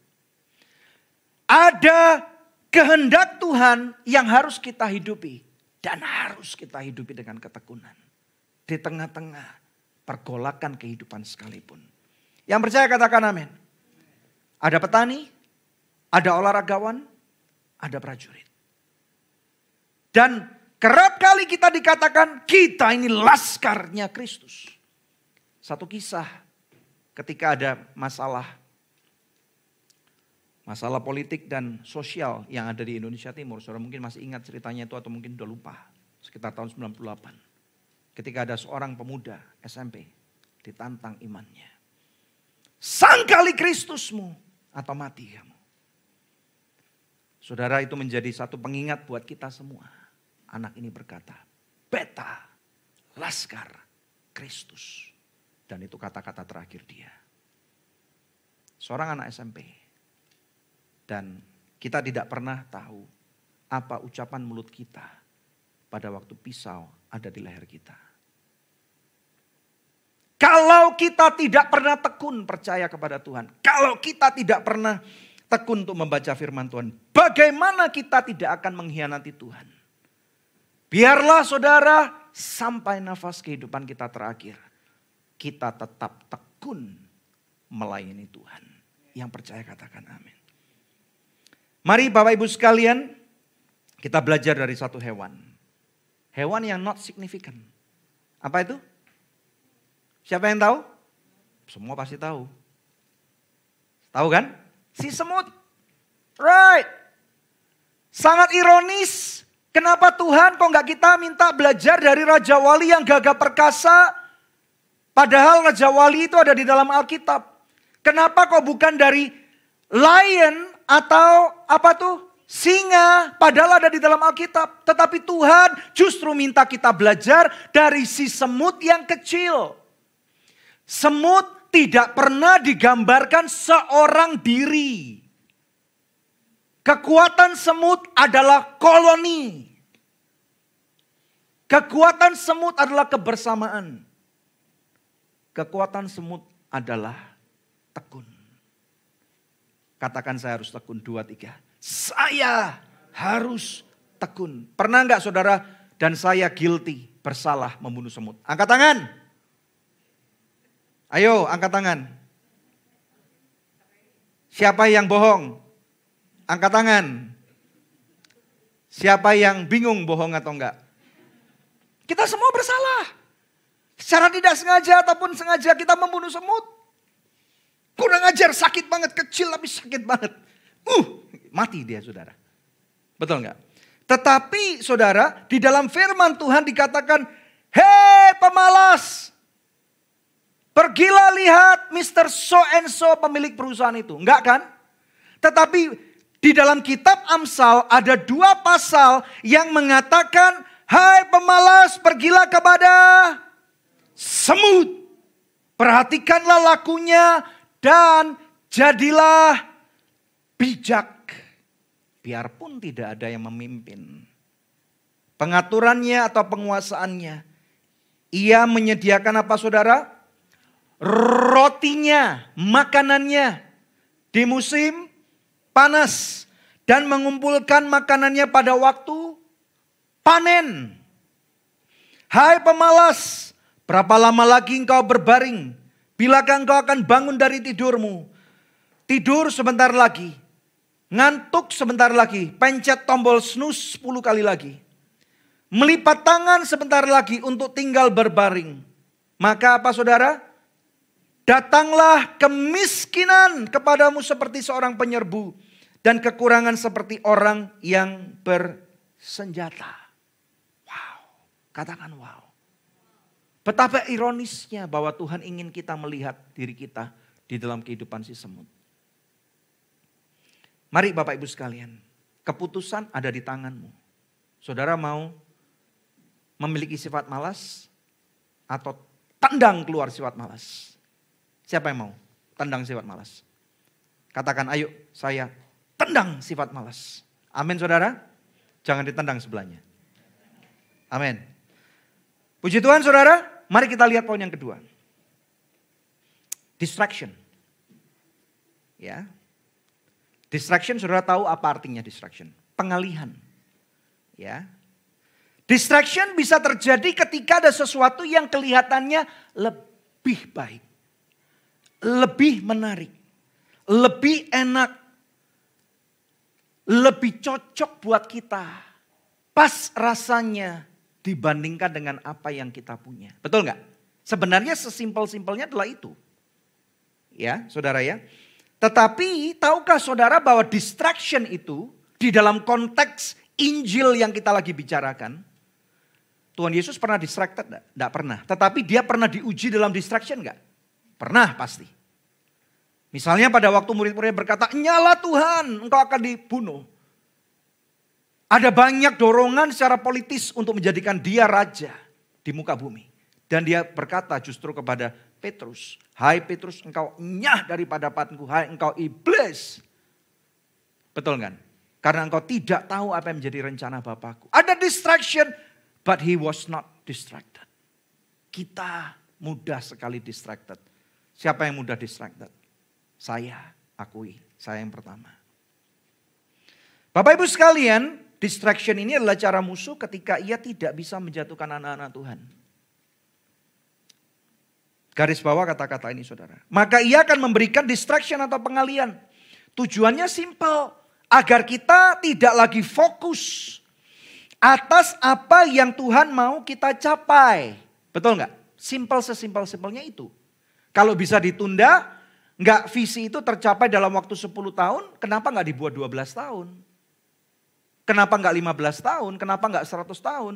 Speaker 1: Ada kehendak Tuhan yang harus kita hidupi. Dan harus kita hidupi dengan ketekunan. Di tengah-tengah pergolakan kehidupan sekalipun. Yang percaya katakan amin. Ada petani, ada olahragawan, ada prajurit. Dan kerap kali kita dikatakan kita ini laskarnya Kristus. Satu kisah ketika ada masalah masalah politik dan sosial yang ada di Indonesia Timur. Saudara mungkin masih ingat ceritanya itu atau mungkin udah lupa. Sekitar tahun 98. Ketika ada seorang pemuda SMP ditantang imannya. Sangkali Kristusmu atau mati kamu. Saudara itu menjadi satu pengingat buat kita semua. Anak ini berkata, beta, laskar, Kristus. Dan itu kata-kata terakhir dia. Seorang anak SMP dan kita tidak pernah tahu apa ucapan mulut kita pada waktu pisau ada di leher kita. Kalau kita tidak pernah tekun percaya kepada Tuhan, kalau kita tidak pernah tekun untuk membaca firman Tuhan, bagaimana kita tidak akan mengkhianati Tuhan? Biarlah saudara sampai nafas kehidupan kita terakhir, kita tetap tekun melayani Tuhan. Yang percaya katakan amin. Mari Bapak Ibu sekalian, kita belajar dari satu hewan. Hewan yang not significant. Apa itu? Siapa yang tahu? Semua pasti tahu. Tahu kan? Si semut. Right. Sangat ironis. Kenapa Tuhan kok nggak kita minta belajar dari Raja Wali yang gagah perkasa? Padahal Raja Wali itu ada di dalam Alkitab. Kenapa kok bukan dari lion atau apa tuh? Singa padahal ada di dalam Alkitab. Tetapi Tuhan justru minta kita belajar dari si semut yang kecil. Semut tidak pernah digambarkan seorang diri. Kekuatan semut adalah koloni. Kekuatan semut adalah kebersamaan. Kekuatan semut adalah tekun. Katakan saya harus tekun. Dua, tiga. Saya harus tekun. Pernah nggak saudara dan saya guilty, bersalah membunuh semut? Angkat tangan. Ayo angkat tangan. Siapa yang bohong? Angkat tangan. Siapa yang bingung bohong atau enggak? Kita semua bersalah. Secara tidak sengaja ataupun sengaja kita membunuh semut. Kurang ajar, sakit banget, kecil tapi sakit banget. Uh, mati dia saudara. Betul nggak? Tetapi saudara, di dalam firman Tuhan dikatakan, Hei pemalas, pergilah lihat Mr. So and So pemilik perusahaan itu. Enggak kan? Tetapi di dalam kitab Amsal ada dua pasal yang mengatakan, Hai pemalas, pergilah kepada semut. Perhatikanlah lakunya dan jadilah bijak. Biarpun tidak ada yang memimpin. Pengaturannya atau penguasaannya. Ia menyediakan apa saudara? Rotinya, makanannya di musim panas. Dan mengumpulkan makanannya pada waktu panen. Hai pemalas, berapa lama lagi engkau berbaring Bilakah engkau akan bangun dari tidurmu? Tidur sebentar lagi. Ngantuk sebentar lagi. Pencet tombol snooze 10 kali lagi. Melipat tangan sebentar lagi untuk tinggal berbaring. Maka apa saudara? Datanglah kemiskinan kepadamu seperti seorang penyerbu. Dan kekurangan seperti orang yang bersenjata. Wow. Katakan wow. Betapa ironisnya bahwa Tuhan ingin kita melihat diri kita di dalam kehidupan si semut. Mari Bapak Ibu sekalian, keputusan ada di tanganmu. Saudara mau memiliki sifat malas atau tendang keluar sifat malas? Siapa yang mau tendang sifat malas? Katakan ayo saya tendang sifat malas. Amin saudara. Jangan ditendang sebelahnya. Amin. Puji Tuhan saudara. Mari kita lihat poin yang kedua. Distraction. Ya. Distraction saudara tahu apa artinya distraction? Pengalihan. Ya. Distraction bisa terjadi ketika ada sesuatu yang kelihatannya lebih baik, lebih menarik, lebih enak, lebih cocok buat kita. Pas rasanya dibandingkan dengan apa yang kita punya. Betul nggak? Sebenarnya sesimpel-simpelnya adalah itu. Ya, saudara ya. Tetapi tahukah saudara bahwa distraction itu di dalam konteks Injil yang kita lagi bicarakan. Tuhan Yesus pernah distracted? Tidak pernah. Tetapi dia pernah diuji dalam distraction nggak? Pernah pasti. Misalnya pada waktu murid-muridnya berkata, nyala Tuhan, engkau akan dibunuh. Ada banyak dorongan secara politis untuk menjadikan dia raja di muka bumi. Dan dia berkata justru kepada Petrus, Hai Petrus engkau nyah daripada patku, hai engkau iblis. Betul kan? Karena engkau tidak tahu apa yang menjadi rencana Bapakku. Ada distraction, but he was not distracted. Kita mudah sekali distracted. Siapa yang mudah distracted? Saya akui, saya yang pertama. Bapak Ibu sekalian, Distraction ini adalah cara musuh ketika ia tidak bisa menjatuhkan anak-anak Tuhan. Garis bawah kata-kata ini saudara. Maka ia akan memberikan distraction atau pengalian. Tujuannya simpel. Agar kita tidak lagi fokus atas apa yang Tuhan mau kita capai. Betul nggak? Simpel sesimpel-simpelnya itu. Kalau bisa ditunda, nggak visi itu tercapai dalam waktu 10 tahun, kenapa nggak dibuat 12 tahun? Kenapa enggak 15 tahun? Kenapa enggak 100 tahun?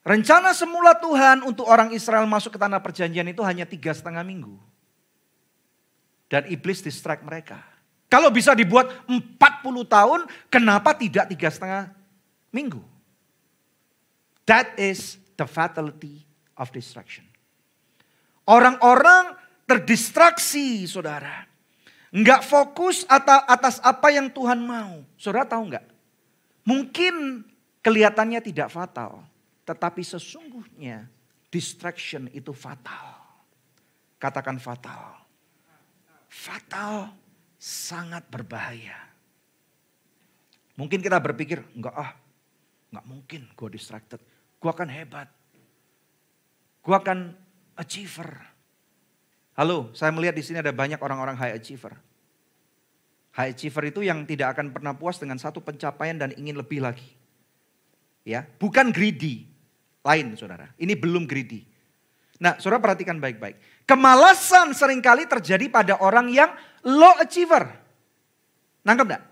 Speaker 1: Rencana semula Tuhan untuk orang Israel masuk ke tanah perjanjian itu hanya tiga setengah minggu. Dan iblis distract mereka. Kalau bisa dibuat 40 tahun, kenapa tidak tiga setengah minggu? That is the fatality of distraction. Orang-orang terdistraksi saudara. Enggak fokus atas apa yang Tuhan mau. Saudara tahu enggak? Mungkin kelihatannya tidak fatal, tetapi sesungguhnya distraction itu fatal. Katakan fatal. Fatal sangat berbahaya. Mungkin kita berpikir, enggak ah, enggak mungkin gue distracted. Gue akan hebat. Gue akan achiever. Halo, saya melihat di sini ada banyak orang-orang high achiever. High achiever itu yang tidak akan pernah puas dengan satu pencapaian dan ingin lebih lagi. Ya, bukan greedy. Lain saudara, ini belum greedy. Nah saudara perhatikan baik-baik. Kemalasan sering kali terjadi pada orang yang low achiever. Nangkep enggak?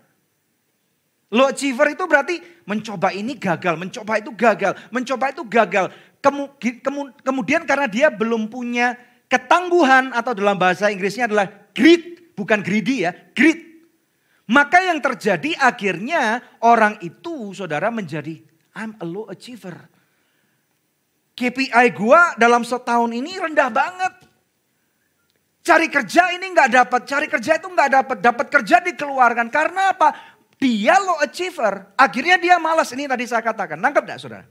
Speaker 1: Low achiever itu berarti mencoba ini gagal, mencoba itu gagal, mencoba itu gagal. Kemu, kemu, kemudian karena dia belum punya ketangguhan atau dalam bahasa Inggrisnya adalah greed, bukan greedy ya, greed. Maka yang terjadi akhirnya orang itu saudara menjadi I'm a low achiever. KPI gua dalam setahun ini rendah banget. Cari kerja ini nggak dapat, cari kerja itu nggak dapat, dapat kerja dikeluarkan. Karena apa? Dia low achiever. Akhirnya dia malas. Ini tadi saya katakan. Nangkep gak saudara?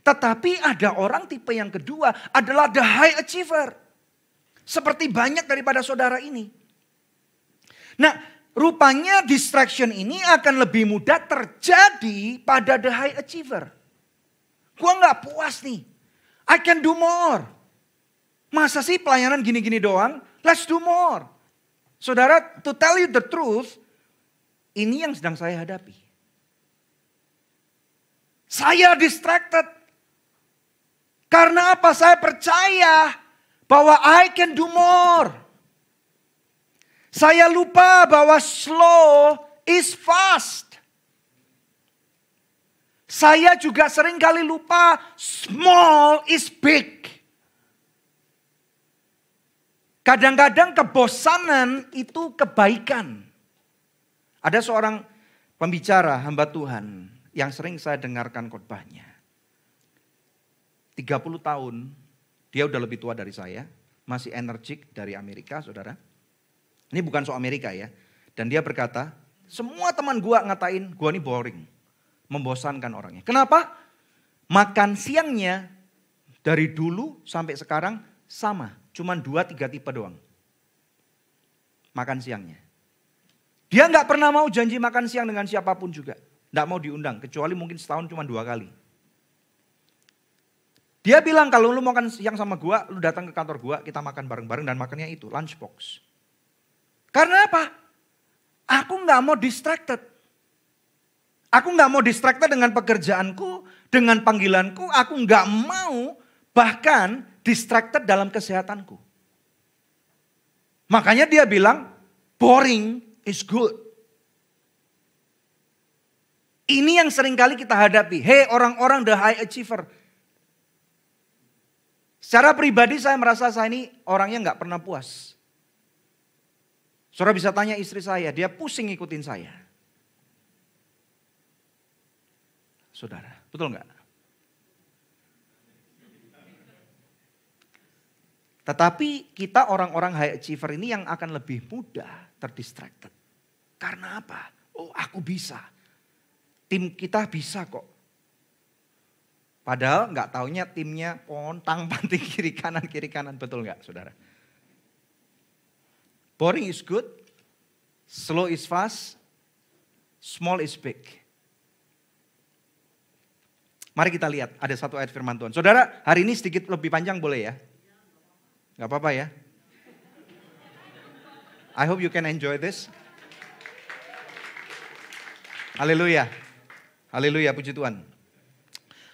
Speaker 1: Tetapi ada orang tipe yang kedua adalah the high achiever. Seperti banyak daripada saudara ini. Nah Rupanya distraction ini akan lebih mudah terjadi pada the high achiever. Gua nggak puas nih. I can do more. Masa sih pelayanan gini-gini doang? Let's do more. Saudara, to tell you the truth, ini yang sedang saya hadapi. Saya distracted. Karena apa? Saya percaya bahwa I can do more. Saya lupa bahwa slow is fast. Saya juga sering kali lupa small is big. Kadang-kadang kebosanan itu kebaikan. Ada seorang pembicara hamba Tuhan yang sering saya dengarkan khotbahnya. 30 tahun, dia udah lebih tua dari saya, masih energik dari Amerika saudara. Ini bukan soal Amerika ya. Dan dia berkata, semua teman gua ngatain gua ini boring. Membosankan orangnya. Kenapa? Makan siangnya dari dulu sampai sekarang sama. Cuman dua tiga tipe doang. Makan siangnya. Dia nggak pernah mau janji makan siang dengan siapa pun juga. Nggak mau diundang. Kecuali mungkin setahun cuma dua kali. Dia bilang kalau lu mau makan siang sama gua, lu datang ke kantor gua, kita makan bareng-bareng dan makannya itu, lunchbox. Karena apa? Aku nggak mau distracted. Aku nggak mau distracted dengan pekerjaanku, dengan panggilanku. Aku nggak mau bahkan distracted dalam kesehatanku. Makanya dia bilang, boring is good. Ini yang sering kali kita hadapi. Hei orang-orang the high achiever. Secara pribadi saya merasa saya ini orangnya nggak pernah puas. Saudara bisa tanya istri saya, dia pusing ngikutin saya. Saudara, betul nggak? Tetapi kita orang-orang high achiever ini yang akan lebih mudah terdistracted. Karena apa? Oh aku bisa. Tim kita bisa kok. Padahal nggak taunya timnya pontang panting kiri kanan kiri kanan betul nggak saudara? Boring is good, slow is fast, small is big. Mari kita lihat ada satu ayat firman Tuhan. Saudara hari ini sedikit lebih panjang boleh ya? Gak apa-apa ya? I hope you can enjoy this. Haleluya. Haleluya puji Tuhan.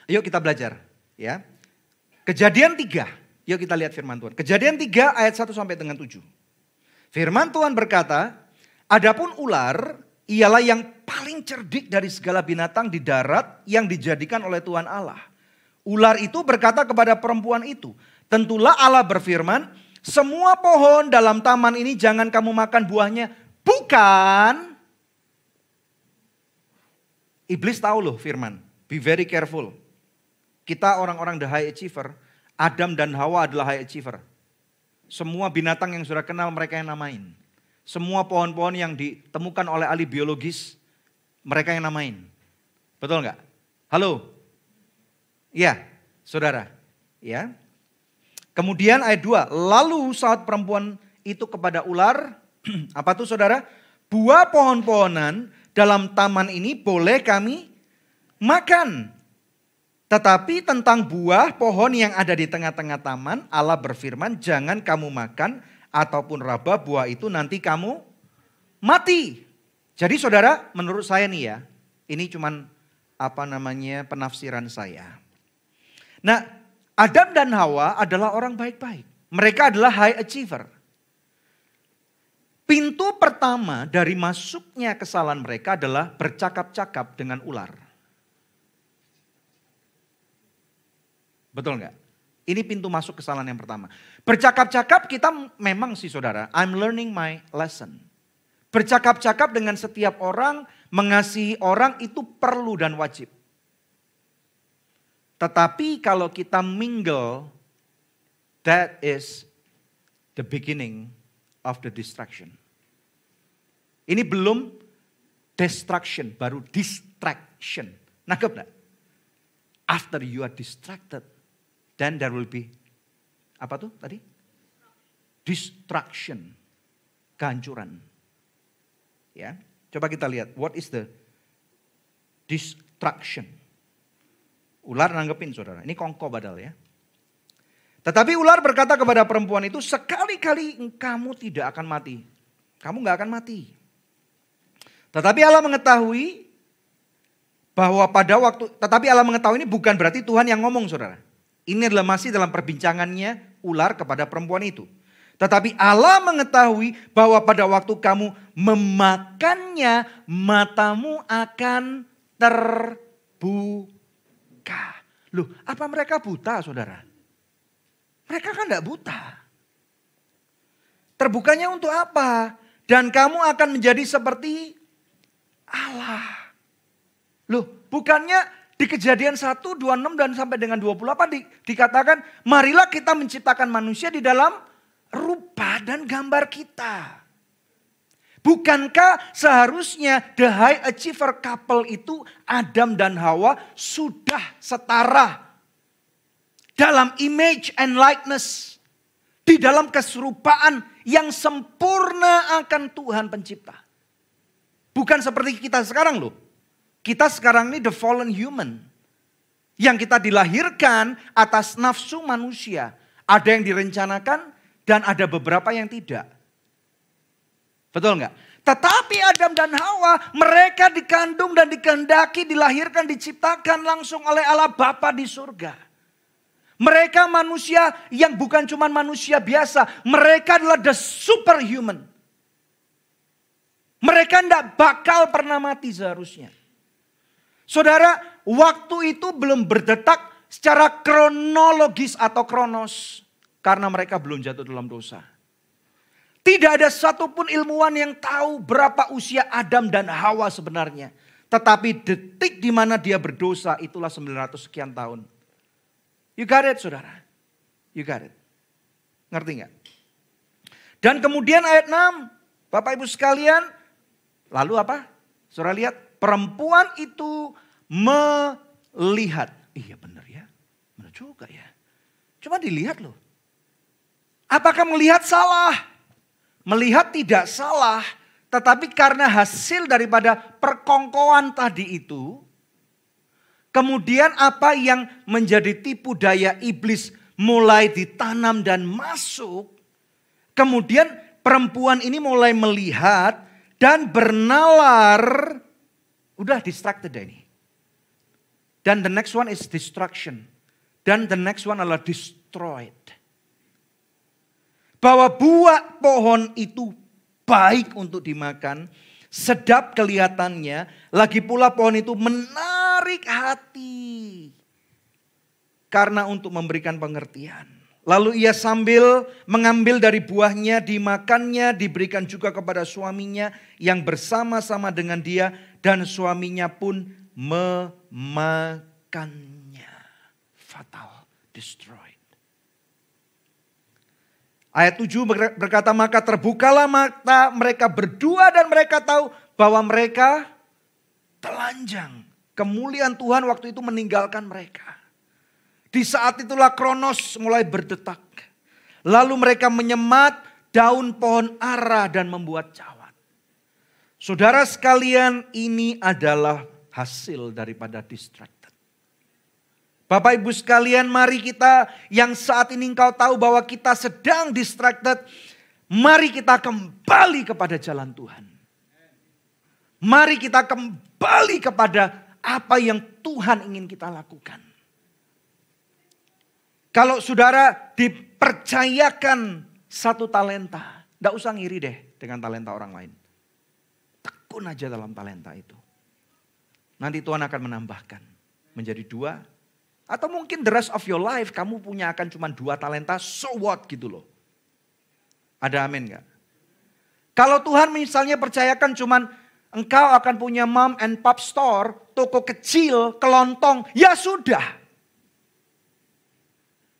Speaker 1: Yuk kita belajar ya. Kejadian 3. Yuk kita lihat firman Tuhan. Kejadian 3 ayat 1 sampai dengan 7. Firman Tuhan berkata, Adapun ular ialah yang paling cerdik dari segala binatang di darat yang dijadikan oleh Tuhan Allah. Ular itu berkata kepada perempuan itu, tentulah Allah berfirman, semua pohon dalam taman ini jangan kamu makan buahnya. Bukan. Iblis tahu loh firman, be very careful. Kita orang-orang the high achiever, Adam dan Hawa adalah high achiever. Semua binatang yang sudah kenal mereka yang namain. Semua pohon-pohon yang ditemukan oleh ahli biologis, mereka yang namain. Betul nggak? Halo? Iya, saudara. Ya. Kemudian ayat 2, lalu saat perempuan itu kepada ular, <clears throat> apa tuh saudara? Buah pohon-pohonan dalam taman ini boleh kami makan. Tetapi tentang buah pohon yang ada di tengah-tengah taman, Allah berfirman, "Jangan kamu makan ataupun raba buah itu nanti kamu mati." Jadi saudara, menurut saya nih ya, ini cuman apa namanya penafsiran saya. Nah, Adam dan Hawa adalah orang baik-baik. Mereka adalah high achiever. Pintu pertama dari masuknya kesalahan mereka adalah bercakap-cakap dengan ular. Betul nggak? Ini pintu masuk kesalahan yang pertama. Bercakap-cakap kita memang sih saudara, I'm learning my lesson. Bercakap-cakap dengan setiap orang, mengasihi orang itu perlu dan wajib. Tetapi kalau kita mingle, that is the beginning of the distraction. Ini belum distraction, baru distraction. Nangkep enggak? After you are distracted, Then there will be apa tuh tadi? Destruction. Kehancuran. Ya. Coba kita lihat what is the destruction. Ular nanggepin saudara. Ini kongko badal ya. Tetapi ular berkata kepada perempuan itu, sekali-kali kamu tidak akan mati. Kamu nggak akan mati. Tetapi Allah mengetahui bahwa pada waktu, tetapi Allah mengetahui ini bukan berarti Tuhan yang ngomong saudara. Ini adalah masih dalam perbincangannya ular kepada perempuan itu. Tetapi Allah mengetahui bahwa pada waktu kamu memakannya, matamu akan terbuka. Loh, apa mereka buta saudara? Mereka kan tidak buta. Terbukanya untuk apa? Dan kamu akan menjadi seperti Allah. Loh, bukannya di kejadian 1, 26 dan sampai dengan 28 di, dikatakan marilah kita menciptakan manusia di dalam rupa dan gambar kita. Bukankah seharusnya the high achiever couple itu Adam dan Hawa sudah setara dalam image and likeness. Di dalam keserupaan yang sempurna akan Tuhan pencipta. Bukan seperti kita sekarang loh. Kita sekarang ini the fallen human. Yang kita dilahirkan atas nafsu manusia. Ada yang direncanakan dan ada beberapa yang tidak. Betul nggak? Tetapi Adam dan Hawa mereka dikandung dan dikehendaki dilahirkan diciptakan langsung oleh Allah Bapa di surga. Mereka manusia yang bukan cuma manusia biasa. Mereka adalah the superhuman. Mereka tidak bakal pernah mati seharusnya. Saudara, waktu itu belum berdetak secara kronologis atau kronos. Karena mereka belum jatuh dalam dosa. Tidak ada satupun ilmuwan yang tahu berapa usia Adam dan Hawa sebenarnya. Tetapi detik di mana dia berdosa itulah 900 sekian tahun. You got it saudara. You got it. Ngerti nggak? Dan kemudian ayat 6. Bapak ibu sekalian. Lalu apa? Saudara lihat. Perempuan itu melihat. Iya benar ya. Benar juga ya. Cuma dilihat loh. Apakah melihat salah? Melihat tidak salah. Tetapi karena hasil daripada perkongkoan tadi itu. Kemudian apa yang menjadi tipu daya iblis mulai ditanam dan masuk. Kemudian perempuan ini mulai melihat dan bernalar. Udah distracted ini. Dan the next one is destruction. Dan the next one adalah destroyed. Bahwa buah pohon itu baik untuk dimakan sedap kelihatannya, lagi pula pohon itu menarik hati. Karena untuk memberikan pengertian. Lalu ia sambil mengambil dari buahnya, dimakannya, diberikan juga kepada suaminya yang bersama-sama dengan dia. Dan suaminya pun memakannya. Fatal, destroyed. Ayat 7 berkata maka terbukalah mata mereka berdua dan mereka tahu bahwa mereka telanjang. Kemuliaan Tuhan waktu itu meninggalkan mereka. Di saat itulah Kronos mulai berdetak. Lalu mereka menyemat daun pohon ara dan membuat cawat. Saudara sekalian ini adalah hasil daripada distract. Bapak ibu sekalian mari kita yang saat ini engkau tahu bahwa kita sedang distracted. Mari kita kembali kepada jalan Tuhan. Mari kita kembali kepada apa yang Tuhan ingin kita lakukan. Kalau saudara dipercayakan satu talenta. Tidak usah ngiri deh dengan talenta orang lain. Tekun aja dalam talenta itu. Nanti Tuhan akan menambahkan. Menjadi dua, atau mungkin the rest of your life kamu punya akan cuma dua talenta, so what gitu loh. Ada amin gak? Kalau Tuhan misalnya percayakan cuman engkau akan punya mom and pop store, toko kecil, kelontong, ya sudah.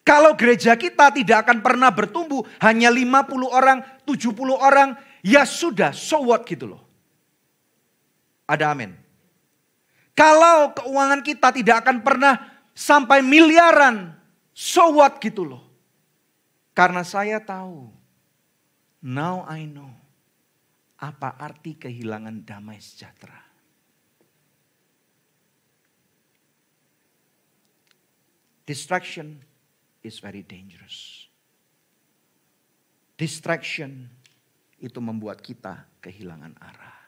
Speaker 1: Kalau gereja kita tidak akan pernah bertumbuh, hanya 50 orang, 70 orang, ya sudah, so what gitu loh. Ada amin. Kalau keuangan kita tidak akan pernah sampai miliaran. So what gitu loh. Karena saya tahu. Now I know. Apa arti kehilangan damai sejahtera. Distraction is very dangerous. Distraction itu membuat kita kehilangan arah.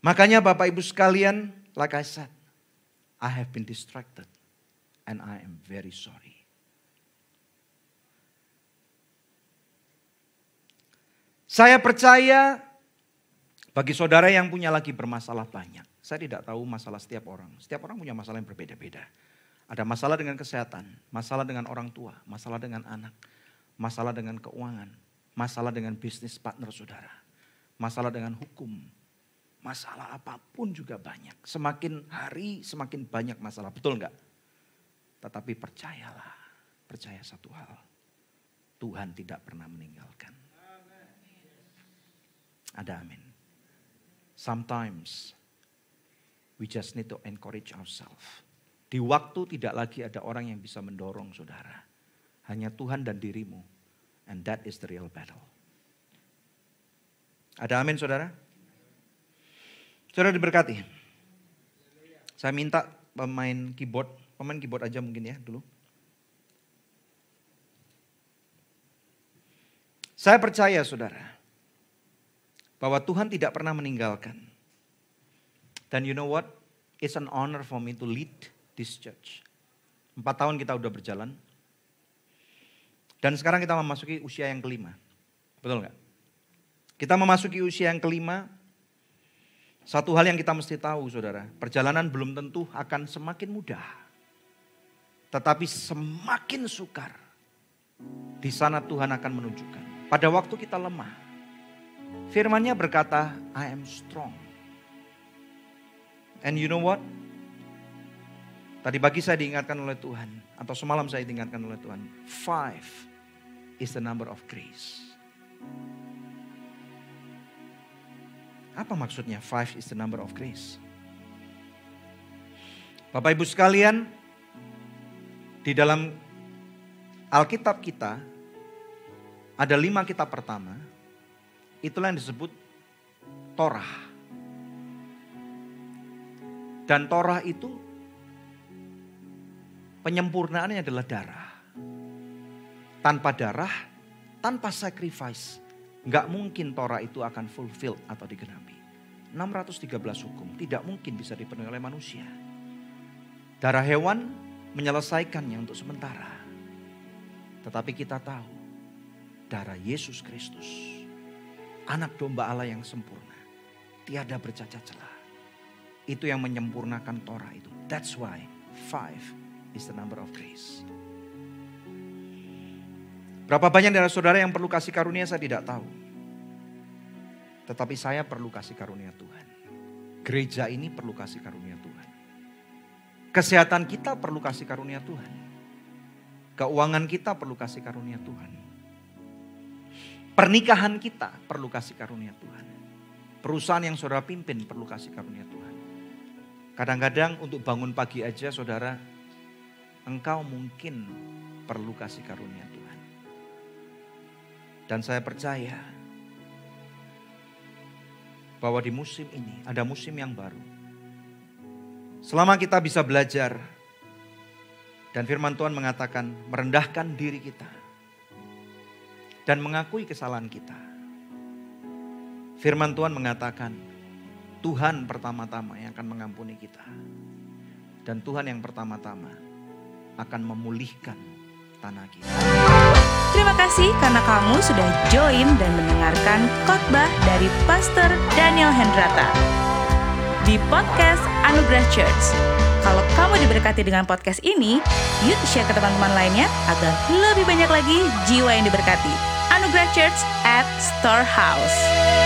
Speaker 1: Makanya Bapak Ibu sekalian, like I said, I have been distracted and I am very sorry. Saya percaya bagi saudara yang punya lagi bermasalah banyak. Saya tidak tahu masalah setiap orang. Setiap orang punya masalah yang berbeda-beda. Ada masalah dengan kesehatan, masalah dengan orang tua, masalah dengan anak, masalah dengan keuangan, masalah dengan bisnis partner saudara, masalah dengan hukum, Masalah apa pun juga banyak. Semakin hari semakin banyak masalah. Betul enggak? Tetapi percayalah. Percaya satu hal. Tuhan tidak pernah meninggalkan. Ada amin. Sometimes we just need to encourage ourselves. Di waktu tidak lagi ada orang yang bisa mendorong saudara. Hanya Tuhan dan dirimu. And that is the real battle. Ada amin saudara? Saudara diberkati. Saya minta pemain keyboard, pemain keyboard aja mungkin ya dulu. Saya percaya saudara, bahwa Tuhan tidak pernah meninggalkan. Dan you know what? It's an honor for me to lead this church. Empat tahun kita udah berjalan. Dan sekarang kita memasuki usia yang kelima. Betul nggak? Kita memasuki usia yang kelima. Satu hal yang kita mesti tahu saudara. Perjalanan belum tentu akan semakin mudah. Tetapi semakin sukar. Di sana Tuhan akan menunjukkan. Pada waktu kita lemah, firmannya berkata, I am strong. And you know what? Tadi pagi saya diingatkan oleh Tuhan, atau semalam saya diingatkan oleh Tuhan, five is the number of grace. Apa maksudnya five is the number of grace? Bapak Ibu sekalian, di dalam Alkitab kita ada lima kitab pertama, itulah yang disebut Torah. Dan Torah itu penyempurnaannya adalah darah. Tanpa darah, tanpa sacrifice, nggak mungkin Torah itu akan fulfill atau digenapi. 613 hukum tidak mungkin bisa dipenuhi oleh manusia. Darah hewan menyelesaikannya untuk sementara. Tetapi kita tahu darah Yesus Kristus. Anak domba Allah yang sempurna. Tiada bercacat celah. Itu yang menyempurnakan Torah itu. That's why five is the number of grace. Berapa banyak dari saudara yang perlu kasih karunia saya tidak tahu. Tetapi saya perlu kasih karunia Tuhan. Gereja ini perlu kasih karunia Tuhan. Kesehatan kita perlu kasih karunia Tuhan. Keuangan kita perlu kasih karunia Tuhan. Pernikahan kita perlu kasih karunia Tuhan. Perusahaan yang saudara pimpin perlu kasih karunia Tuhan. Kadang-kadang untuk bangun pagi aja saudara, engkau mungkin perlu kasih karunia Tuhan. Dan saya percaya bahwa di musim ini ada musim yang baru. Selama kita bisa belajar dan firman Tuhan mengatakan merendahkan diri kita dan mengakui kesalahan kita. Firman Tuhan mengatakan, Tuhan pertama-tama yang akan mengampuni kita. Dan Tuhan yang pertama-tama akan memulihkan tanah kita.
Speaker 2: Terima kasih karena kamu sudah join dan mendengarkan khotbah dari Pastor Daniel Hendrata di podcast Anugerah Church. Kalau kamu diberkati dengan podcast ini, yuk share ke teman-teman lainnya agar lebih banyak lagi jiwa yang diberkati. Anugerah Church at Storehouse.